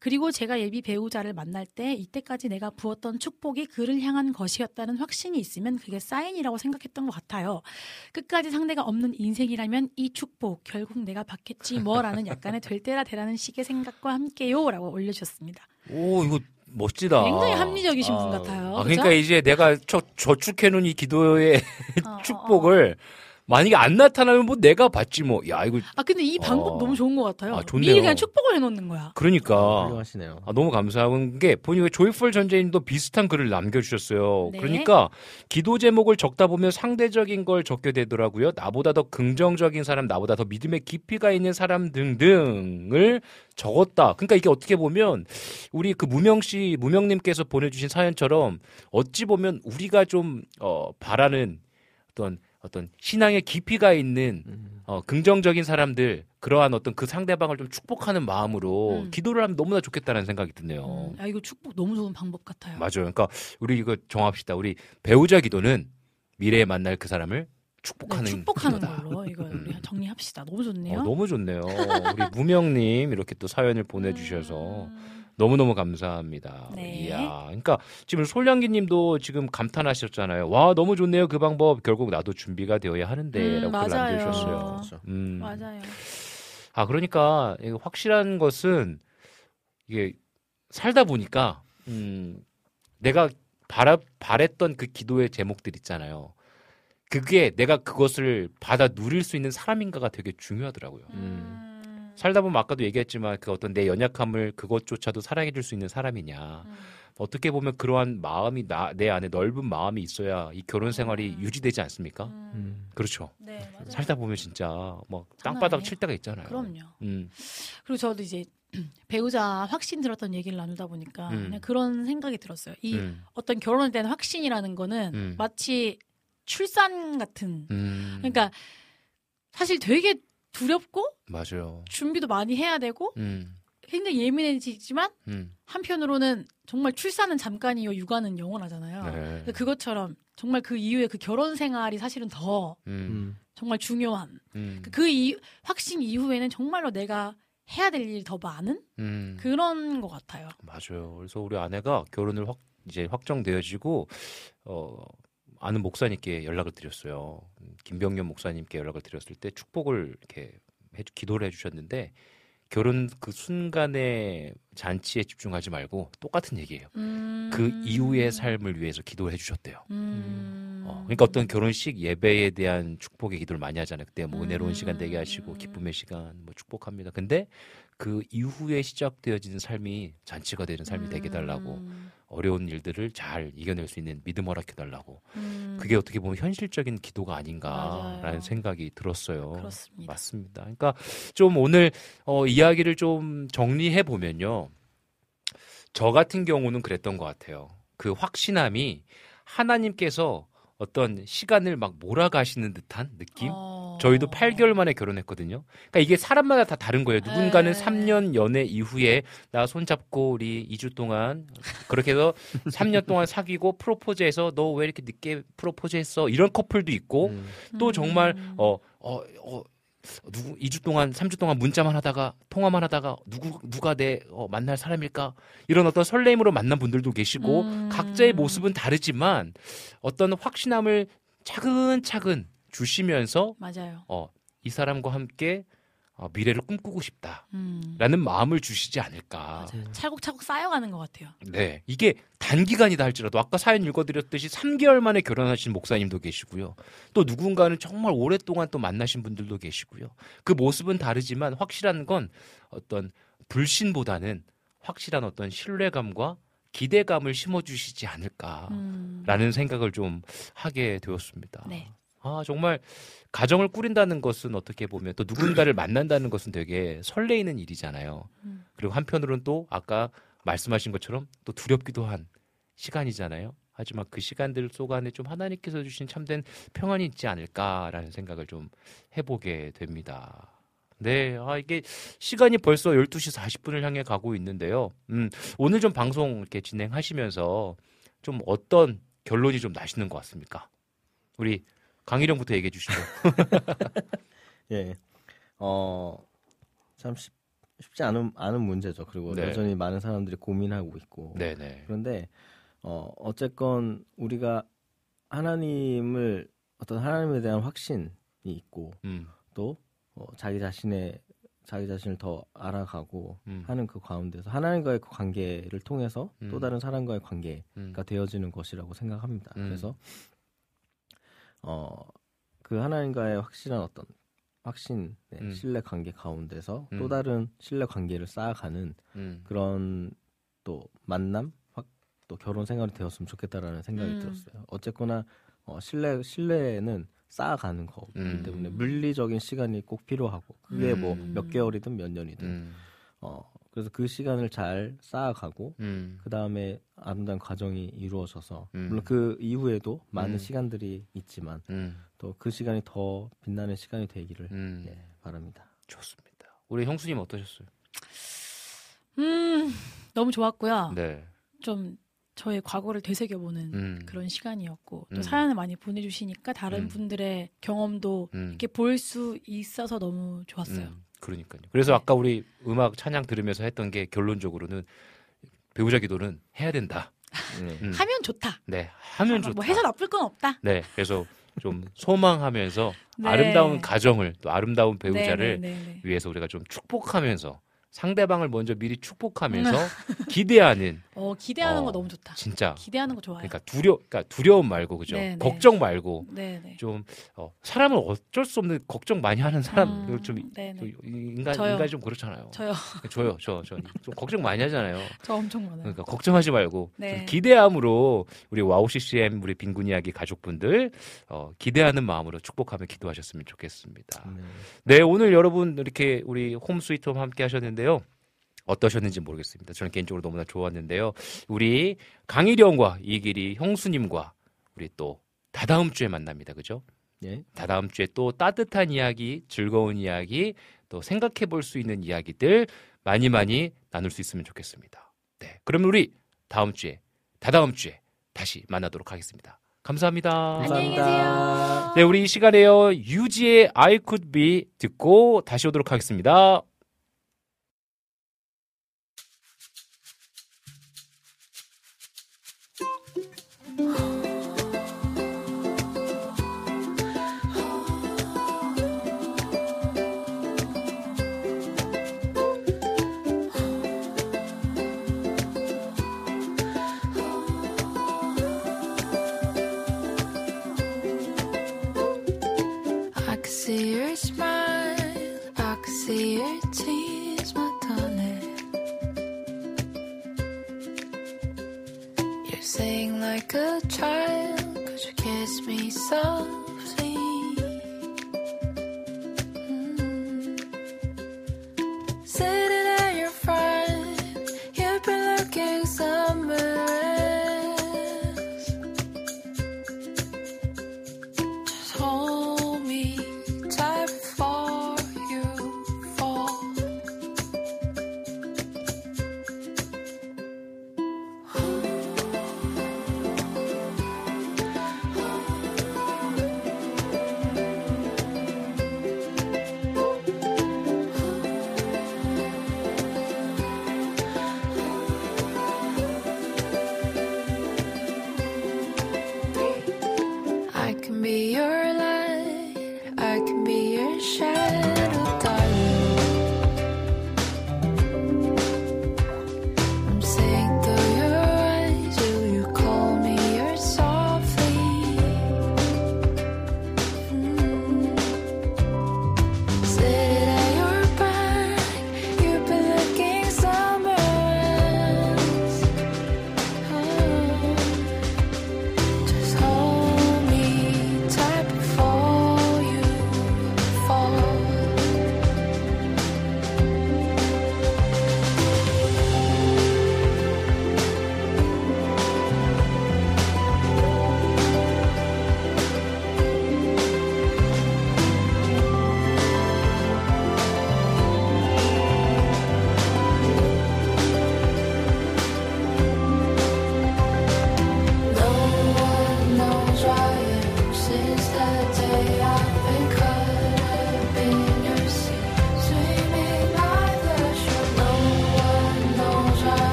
그리고 제가 예비 배우자를 만날 때 이때까지 내가 부었던 축복이 그를 향한 것이었다는 확신이 있으면 그게 사인이라고 생각했던 것 같아요. 끝까지 상대가 없는 인생이라면 이 축복 결국 내가 받겠지 뭐라는 약간의 될 때라 되라는 식의 생각과 함께요라고 올려주셨습니다. 오, 이거 멋지다. 굉장히 합리적이신 분 같아요. 아? 그러니까 이제 내가 저, 저축해놓은 이 기도의 어, 어, 축복을 만약에 안 나타나면 뭐 내가 받지 뭐. 야, 이거 아 근데 이 방법 어. 너무 좋은 것 같아요. 아, 좋네요. 미리 그냥 축복을 해놓는 거야. 그러니까. 훌륭하시네요. 아, 너무 감사한 게 본인의 조이풀 전재님도 비슷한 글을 남겨주셨어요. 네. 그러니까 기도 제목을 적다 보면 상대적인 걸 적게 되더라고요. 나보다 더 긍정적인 사람, 나보다 더 믿음의 깊이가 있는 사람 등등을 적었다. 그러니까 이게 어떻게 보면 우리 그 무명 씨, 무명님께서 보내주신 사연처럼 어찌 보면 우리가 좀 어, 바라는 어떤 어떤 신앙의 깊이가 있는 음. 어, 긍정적인 사람들 그러한 어떤 그 상대방을 좀 축복하는 마음으로 음. 기도를 하면 너무나 좋겠다는 생각이 드네요. 음, 아 이거 축복 너무 좋은 방법 같아요. 맞아요. 그러니까 우리 이거 정합시다. 우리 배우자 기도는 미래에 만날 그 사람을 축복하는 네, 축복하는. 걸로 이거 우리 정리합시다. 너무 좋네요. 어, 너무 좋네요. 우리 무명님 이렇게 또 사연을 보내주셔서 음, 너무너무 감사합니다. 네. 이야, 그러니까 지금 솔량기 님도 지금 감탄하셨잖아요. 와 너무 좋네요 그 방법. 결국 나도 준비가 되어야 하는데 라고 음, 글을 맞아요. 남겨주셨어요. 그렇죠. 음. 맞아요. 아 그러니까 확실한 것은 이게 살다 보니까 음, 내가 바라, 바랬던 그 기도의 제목들 있잖아요. 그게 내가 그것을 받아 누릴 수 있는 사람인가가 되게 중요하더라고요. 음, 살다 보면 아까도 얘기했지만 그 어떤 내 연약함을 그것조차도 사랑해 줄 수 있는 사람이냐. 음. 어떻게 보면 그러한 마음이 나, 내 안에 넓은 마음이 있어야 이 결혼 생활이 음. 유지되지 않습니까? 음, 음. 그렇죠. 네. 살다 보면 진짜 뭐 장난 땅바닥. 칠 때가 있잖아요. 그럼요. 음. 그리고 저도 이제 배우자 확신 들었던 얘기를 나누다 보니까 음. 그냥 그런 생각이 들었어요. 이 음. 어떤 결혼에 대한 확신이라는 거는 음. 마치 출산 같은 음. 그러니까 사실 되게 두렵고 맞아요. 준비도 많이 해야 되고 음, 굉장히 예민해지지만 음, 한편으로는 정말 출산은 잠깐이요 육아는 영원하잖아요. 네. 그것처럼 정말 그 이후에 그 결혼 생활이 사실은 더 음, 음. 정말 중요한 음, 그 이, 확신 이후에는 정말로 내가 해야 될 일이 더 많은 음. 그런 것 같아요. 맞아요. 그래서 우리 아내가 결혼을 확 이제 확정되어지고 어 아는 목사님께 연락을 드렸어요. 음, 김병년 목사님께 연락을 드렸을 때 축복을 이렇게 해 기도를 해주셨는데 결혼 그 순간의 잔치에 집중하지 말고 똑같은 얘기예요. 음. 그 이후의 삶을 위해서 기도해 주셨대요. 음. 어, 그러니까 어떤 결혼식 예배에 대한 축복의 기도를 많이 하잖아요. 그때 뭐 은혜로운 음. 시간 되게 하시고 기쁨의 시간 뭐 축복합니다. 근데 그 이후에 시작되어지는 삶이 잔치가 되는 삶이 되게 달라고 음. 어려운 일들을 잘 이겨낼 수 있는 믿음 허락해 달라고 음. 그게 어떻게 보면 현실적인 기도가 아닌가라는 맞아요. 생각이 들었어요. 그렇습니다. 맞습니다. 그러니까 좀 오늘 어, 이야기를 좀 정리해 보면요. 저 같은 경우는 그랬던 것 같아요. 그 확신함이 하나님께서 어떤 시간을 막 몰아가시는 듯한 느낌? 어. 저희도 8개월 만에 결혼했거든요. 그러니까 이게 사람마다 다 다른 거예요. 누군가는 네. 3년 연애 이후에 나 손잡고 우리 2주 동안 그렇게 해서 3년 동안 사귀고 프로포즈해서 너 왜 이렇게 늦게 프로포즈했어? 이런 커플도 있고 음. 또 정말 음. 어어 어 누구 2주 동안 3주 동안 문자만 하다가 통화만 하다가 누구 누가 내 어, 만날 사람일까 이런 어떤 설레임으로 만난 분들도 계시고 음. 각자의 모습은 다르지만 어떤 확신함을 차근차근 주시면서 맞아요. 어 이 사람과 함께 어, 미래를 꿈꾸고 싶다라는 음. 마음을 주시지 않을까. 맞아요. 차곡차곡 쌓여가는 것 같아요. 네, 이게 단기간이다 할지라도 아까 사연 읽어드렸듯이 3개월 만에 결혼하신 목사님도 계시고요. 또 누군가는 정말 오랫동안 또 만나신 분들도 계시고요. 그 모습은 다르지만 확실한 건 어떤 불신보다는 확실한 어떤 신뢰감과 기대감을 심어주시지 않을까라는 음. 생각을 좀 하게 되었습니다. 네. 아, 정말 가정을 꾸린다는 것은 어떻게 보면 또 누군가를 만난다는 것은 되게 설레이는 일이잖아요. 음. 그리고 한편으로는 또 아까 말씀하신 것처럼 또 두렵기도 한 시간이잖아요. 하지만 그 시간들 속 안에 좀 하나님께서 주신 참된 평안이 있지 않을까라는 생각을 좀 해보게 됩니다. 네, 아, 이게 시간이 벌써 12시 40분을 향해 가고 있는데요. 음, 오늘 좀 방송 이렇게 진행하시면서 좀 어떤 결론이 좀 나시는 것 같습니까? 우리 강희령부터 얘기해 주시죠. 예. 어, 참 쉽, 쉽지 않은, 않은 문제죠. 그리고 네. 여전히 많은 사람들이 고민하고 있고. 네네. 그런데, 어, 어쨌건 우리가 하나님을, 어떤 하나님에 대한 확신이 있고, 음, 또, 어, 자기 자신의, 자기 자신을 더 알아가고 음, 하는 그 가운데서 하나님과의 그 관계를 통해서 음. 또 다른 사람과의 관계가 음, 되어지는 것이라고 생각합니다. 음. 그래서 어그 하나님과의 확실한 어떤 확신, 네, 음. 신뢰 관계 가운데서 음. 또 다른 신뢰 관계를 쌓아가는 음, 그런 또 만남, 확, 또 결혼 생활이 되었으면 좋겠다라는 생각이 음. 들었어요. 어쨌거나 어, 신뢰 신뢰는 쌓아가는 거기 음. 때문에 물리적인 시간이 꼭 필요하고 그게 뭐 음. 몇 개월이든 몇 년이든 음, 어 그래서 그 시간을 잘 쌓아가고 음, 그 다음에 아름다운 과정이 이루어져서 음. 물론 그 이후에도 많은 음. 시간들이 있지만 음, 또그 시간이 더 빛나는 시간이 되기를 음. 네, 바랍니다. 좋습니다. 우리 형수님 어떠셨어요? 음, 너무 좋았고요. 네. 좀 저의 과거를 되새겨보는 음, 그런 시간이었고 또 음. 사연을 많이 보내주시니까 다른 음. 분들의 경험도 음, 이렇게 볼 수 있어서 너무 좋았어요. 음, 그러니까요. 그래서 네. 아까 우리 음악 찬양 들으면서 했던 게 결론적으로는 배우자 기도는 해야 된다. 네. 음, 하면 좋다. 네, 하면 좋다. 뭐 해서 나쁠 건 없다. 네, 그래서 좀 소망하면서 네. 아름다운 가정을 또 아름다운 배우자를 네, 네, 네, 네. 위해서 우리가 좀 축복하면서 상대방을 먼저 미리 축복하면서 기대하는 어, 기대하는 어, 거 너무 좋다. 진짜 기대하는 거 좋아요. 그러니까 두려 그러니까 두려움 말고 그죠? 네, 네. 걱정 말고 네, 네. 좀 어, 사람을 어쩔 수 없는 걱정 많이 하는 사람 음, 좀 네, 또 네. 인간 저요. 인간이 좀 그렇잖아요. 저요. 저요, 저, 저, 좀 걱정 많이 하잖아요. 저 엄청 많아요. 그러니까 걱정하지 말고 네. 좀 기대함으로 우리 WOW CCM 우리 빈군 이야기 가족분들 어, 기대하는 마음으로 축복하며 기도하셨으면 좋겠습니다. 네. 네, 오늘 여러분 이렇게 우리 홈 스위트홈 함께 하셨는데요. 어떠셨는지 모르겠습니다. 저는 개인적으로 너무나 좋았는데요. 우리 강일영과 이길이 형수님과 우리 또 다다음 주에 만납니다. 그죠? 예. 다다음 주에 또 따뜻한 이야기, 즐거운 이야기, 또 생각해 볼 수 있는 이야기들 많이 많이 나눌 수 있으면 좋겠습니다. 네. 그러면 우리 다음 주에, 다다음 주에 다시 만나도록 하겠습니다. 감사합니다. 안녕히 계세요. 네, 우리 이 시간에요. 유지의 I could be 듣고 다시 오도록 하겠습니다.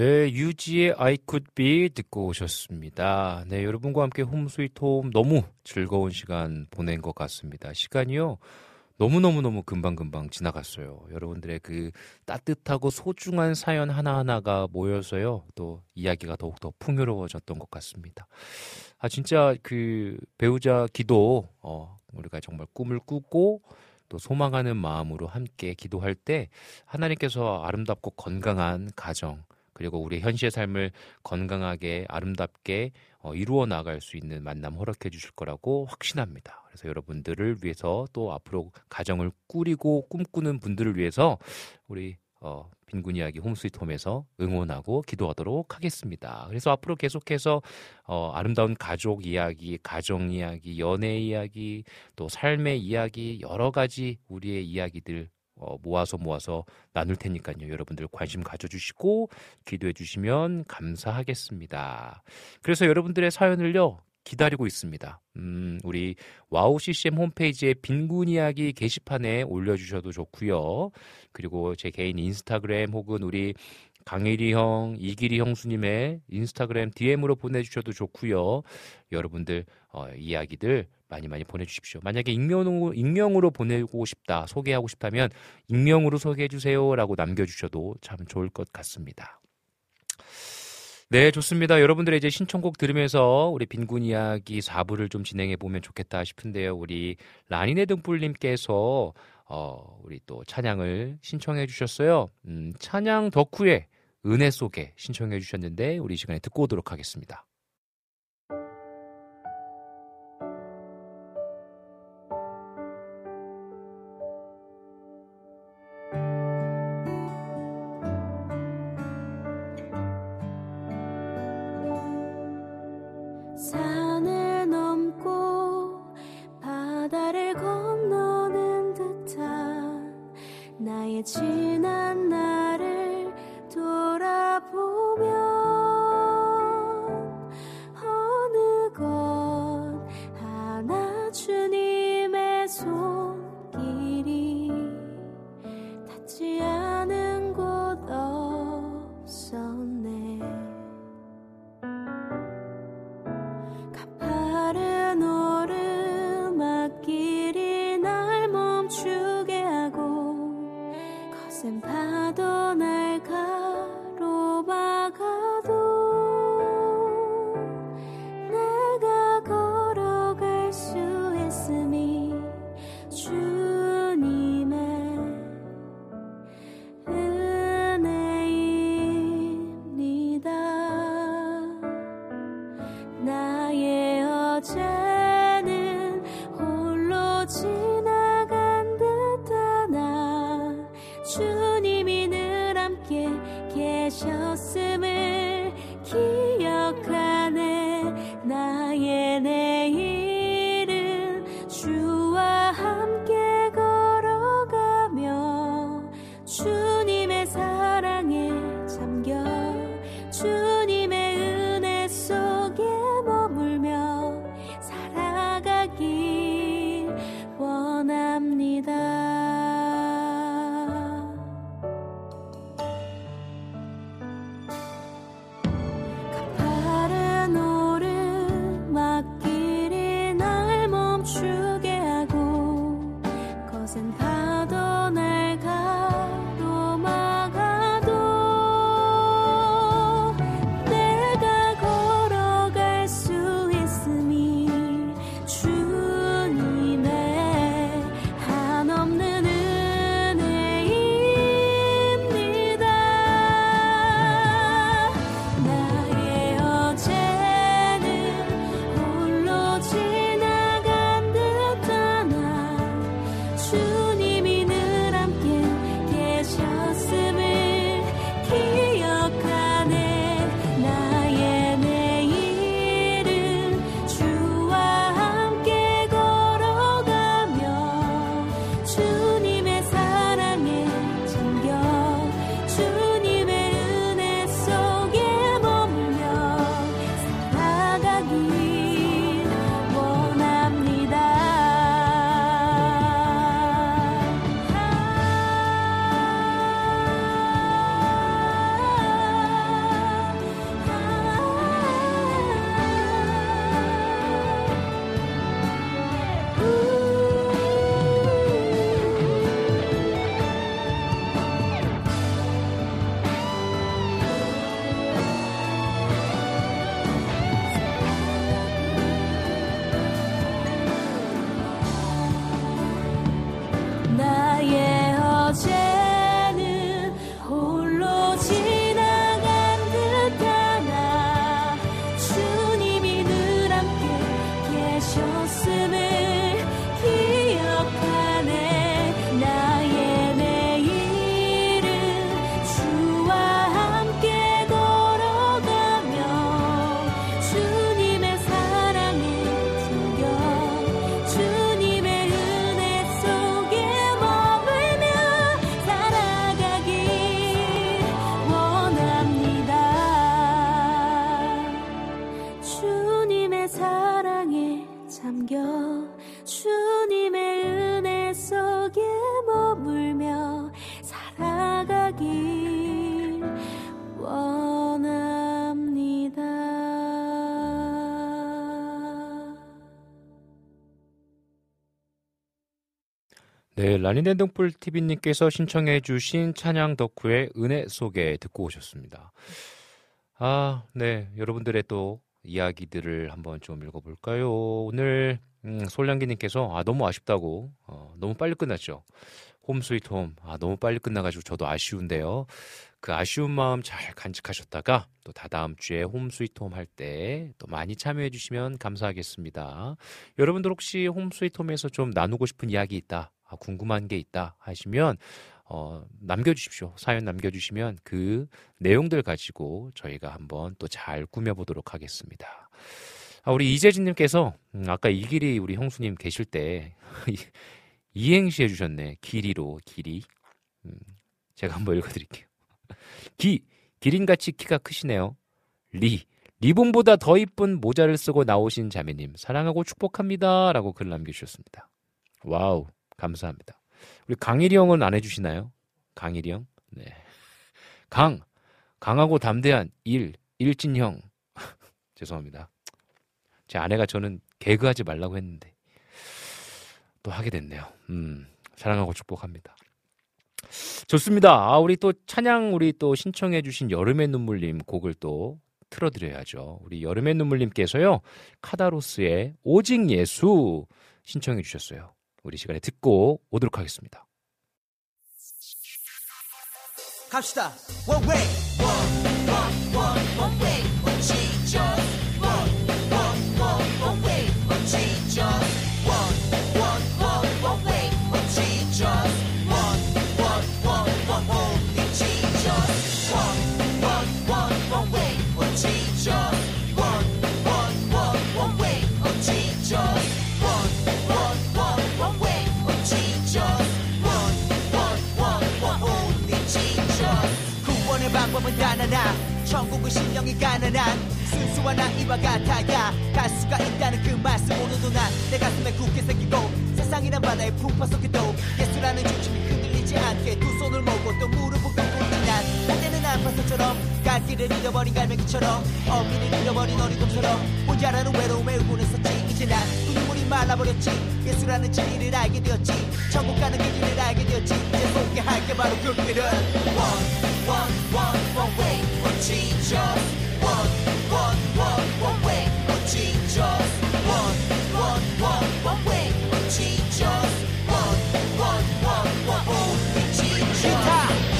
네, 유지의 I could be 듣고 오셨습니다. 네, 여러분과 함께 홈 스위트 홈 너무 즐거운 시간 보낸 것 같습니다. 시간이요. 너무너무너무 금방금방 지나갔어요. 여러분들의 그 따뜻하고 소중한 사연 하나하나가 모여서요. 또 이야기가 더욱더 풍요로워졌던 것 같습니다. 아, 진짜 그 배우자 기도, 어, 우리가 정말 꿈을 꾸고 또 소망하는 마음으로 함께 기도할 때 하나님께서 아름답고 건강한 가정, 그리고 우리 현실의 삶을 건강하게 아름답게 어, 이루어 나갈 수 있는 만남 허락해 주실 거라고 확신합니다. 그래서 여러분들을 위해서 또 앞으로 가정을 꾸리고 꿈꾸는 분들을 위해서 우리 어, 빈군 이야기 홈스위트홈에서 응원하고 기도하도록 하겠습니다. 그래서 앞으로 계속해서 어, 아름다운 가족 이야기, 가정 이야기, 연애 이야기, 또 삶의 이야기 여러 가지 우리의 이야기들 어, 모아서 모아서 나눌 테니까요. 여러분들 관심 가져주시고 기도해 주시면 감사하겠습니다. 그래서 여러분들의 사연을요. 기다리고 있습니다. 음, 우리 WOW CCM 홈페이지에 빈군 이야기 게시판에 올려주셔도 좋고요. 그리고 제 개인 인스타그램 혹은 우리 강일이 형, 이기리 형수님의 인스타그램 DM으로 보내주셔도 좋고요. 여러분들 어, 이야기들 많이 많이 보내주십시오. 만약에 익명으로, 익명으로 보내고 싶다, 소개하고 싶다면 익명으로 소개해주세요라고 남겨주셔도 참 좋을 것 같습니다. 네, 좋습니다. 여러분들의 이제 신청곡 들으면서 우리 빈군 이야기 4부를 좀 진행해 보면 좋겠다 싶은데요. 우리 라니네 등불님께서 어, 우리 또 찬양을 신청해 주셨어요. 음, 찬양 덕후의 은혜 속에 신청해 주셨는데 우리 이 시간에 듣고 오도록 하겠습니다. 라니네 등불 TV님께서 신청해 주신 찬양 덕후의 은혜 속에 듣고 오셨습니다. 아, 네, 여러분들의 또 이야기들을 한번 좀 읽어볼까요? 오늘 음, 솔량기님께서 아 너무 아쉽다고 어, 너무 빨리 끝났죠. 홈 스위트 홈. 아 너무 빨리 끝나가지고 저도 아쉬운데요. 그 아쉬운 마음 잘 간직하셨다가 또 다다음 주에 홈 스위트 홈 할 때 또 많이 참여해 주시면 감사하겠습니다. 여러분들 혹시 홈 스위트 홈에서 좀 나누고 싶은 이야기 있다, 아, 궁금한 게 있다 하시면 어, 남겨주십시오. 사연 남겨주시면 그 내용들 가지고 저희가 한번 또 잘 꾸며보도록 하겠습니다. 아, 우리 이재진님께서 음, 아까 이 길이 우리 형수님 계실 때 이행시 해주셨네. 길이로 길이. 음, 제가 한번 읽어드릴게요. 기 기린같이 키가 크시네요. 리 리본보다 더 이쁜 모자를 쓰고 나오신 자매님 사랑하고 축복합니다라고 글 남겨주셨습니다. 와우 감사합니다. 우리 강일이 형은 안 해주시나요? 강일이 형? 네. 강 강하고 담대한 일 일진형 죄송합니다. 제 아내가 저는 개그하지 말라고 했는데 또 하게 됐네요. 음, 사랑하고 축복합니다. 좋습니다. 아, 우리 또 찬양 우리 또 신청해주신 여름의 눈물님 곡을 또 틀어드려야죠. 우리 여름의 눈물님께서요 카다로스의 오직 예수 신청해 주셨어요. 우리 시간에 듣고 오도록 하겠습니다. 갑시다. One way. One, one, one, one way. 천국은 신령이 가난한 순수한 아이와 같아야 갈 수가 있다는 그 말씀 오늘도 난 내 가슴에 굳게 새기고 세상이란 바다의 풍파 속에도 예수라는 중심이 흔들리지 않게 두 손을 모고 또 무릎을 꿇고 있지 난 한때는 안파서처럼 갈 길을 잃어버린 갈매기처럼 어미를 잃어버린 어리곰처럼 혼자라는 외로움에 의문했었지. 이제 난그 눈물이 말라버렸지. 예수라는 진리를 알게 되었지. 천국 가는 그 길을 알게 되었지. 이제 소개할게 바로 그 길을 One, one, one, one way, one Jesus One, one, one, one way, one Jesus One, one, one, one way, one Jesus One, one, one, one only Jesus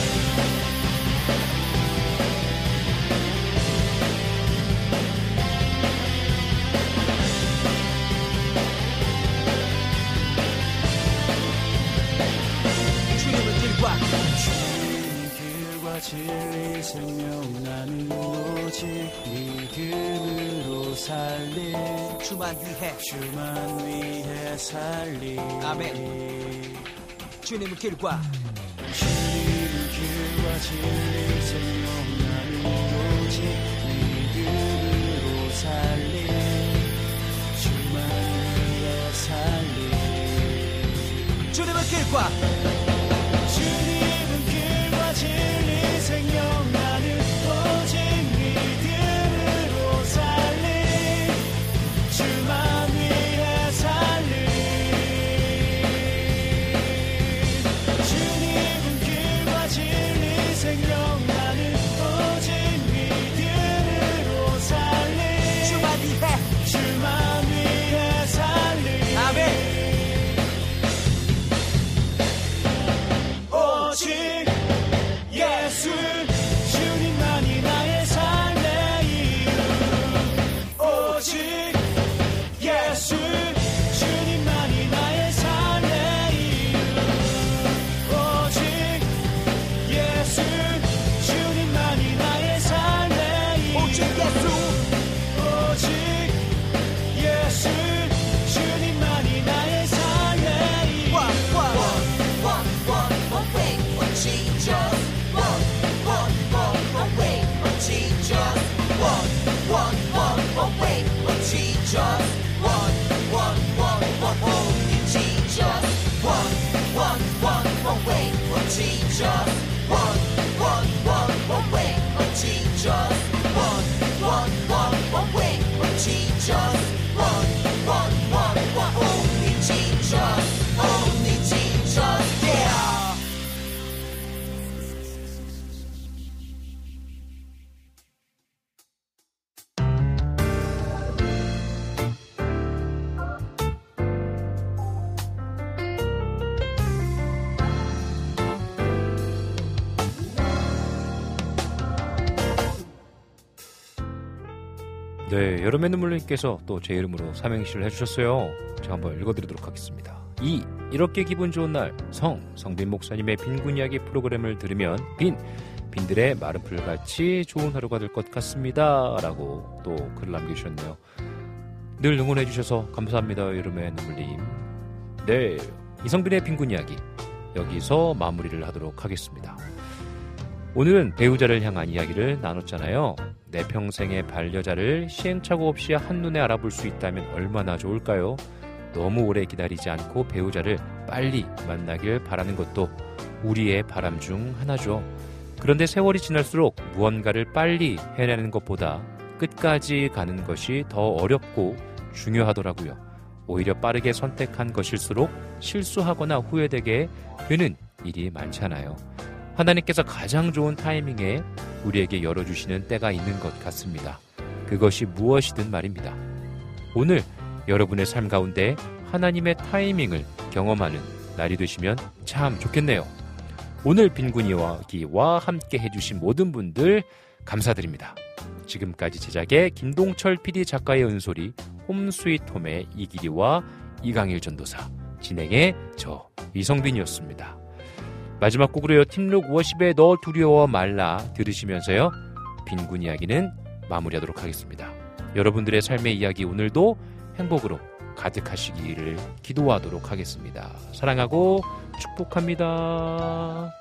주님을 길과 길과 진리 생명 나는 오직 믿음으로 살리. 주만 위해. 주만 위해 살리. 아멘. 주님의 길과 주님의 길과 진리 생명 나는 오직 믿음으로 살리. 주만 위해 살리. 주님의 길과 여름의 눈물님께서 또 제 이름으로 삼행시를 해주셨어요. 제가 한번 읽어드리도록 하겠습니다. 이 이렇게 기분 좋은 날 성 성빈 목사님의 빈군 이야기 프로그램을 들으면 빈 빈들의 마른 풀같이 좋은 하루가 될 것 같습니다.라고 또 글을 남겨주셨네요. 늘 응원해주셔서 감사합니다, 여름의 눈물님. 네, 이성빈의 빈군 이야기 여기서 마무리를 하도록 하겠습니다. 오늘은 배우자를 향한 이야기를 나눴잖아요. 내 평생의 반려자를 시행착오 없이 한눈에 알아볼 수 있다면 얼마나 좋을까요? 너무 오래 기다리지 않고 배우자를 빨리 만나길 바라는 것도 우리의 바람 중 하나죠. 그런데 세월이 지날수록 무언가를 빨리 해내는 것보다 끝까지 가는 것이 더 어렵고 중요하더라고요. 오히려 빠르게 선택한 것일수록 실수하거나 후회되게 되는 일이 많잖아요. 하나님께서 가장 좋은 타이밍에 우리에게 열어주시는 때가 있는 것 같습니다. 그것이 무엇이든 말입니다. 오늘 여러분의 삶 가운데 하나님의 타이밍을 경험하는 날이 되시면 참 좋겠네요. 오늘 빈군 이야기와 함께 해주신 모든 분들 감사드립니다. 지금까지 제작의 김동철 PD 작가의 은솔이 홈스위트홈의 이기리와 이강일 전도사 진행의 저 이성빈이었습니다. 마지막 곡으로요 팀룩 워십의 너 두려워 말라 들으시면서요 빈군 이야기는 마무리하도록 하겠습니다. 여러분들의 삶의 이야기 오늘도 행복으로 가득하시기를 기도하도록 하겠습니다. 사랑하고 축복합니다.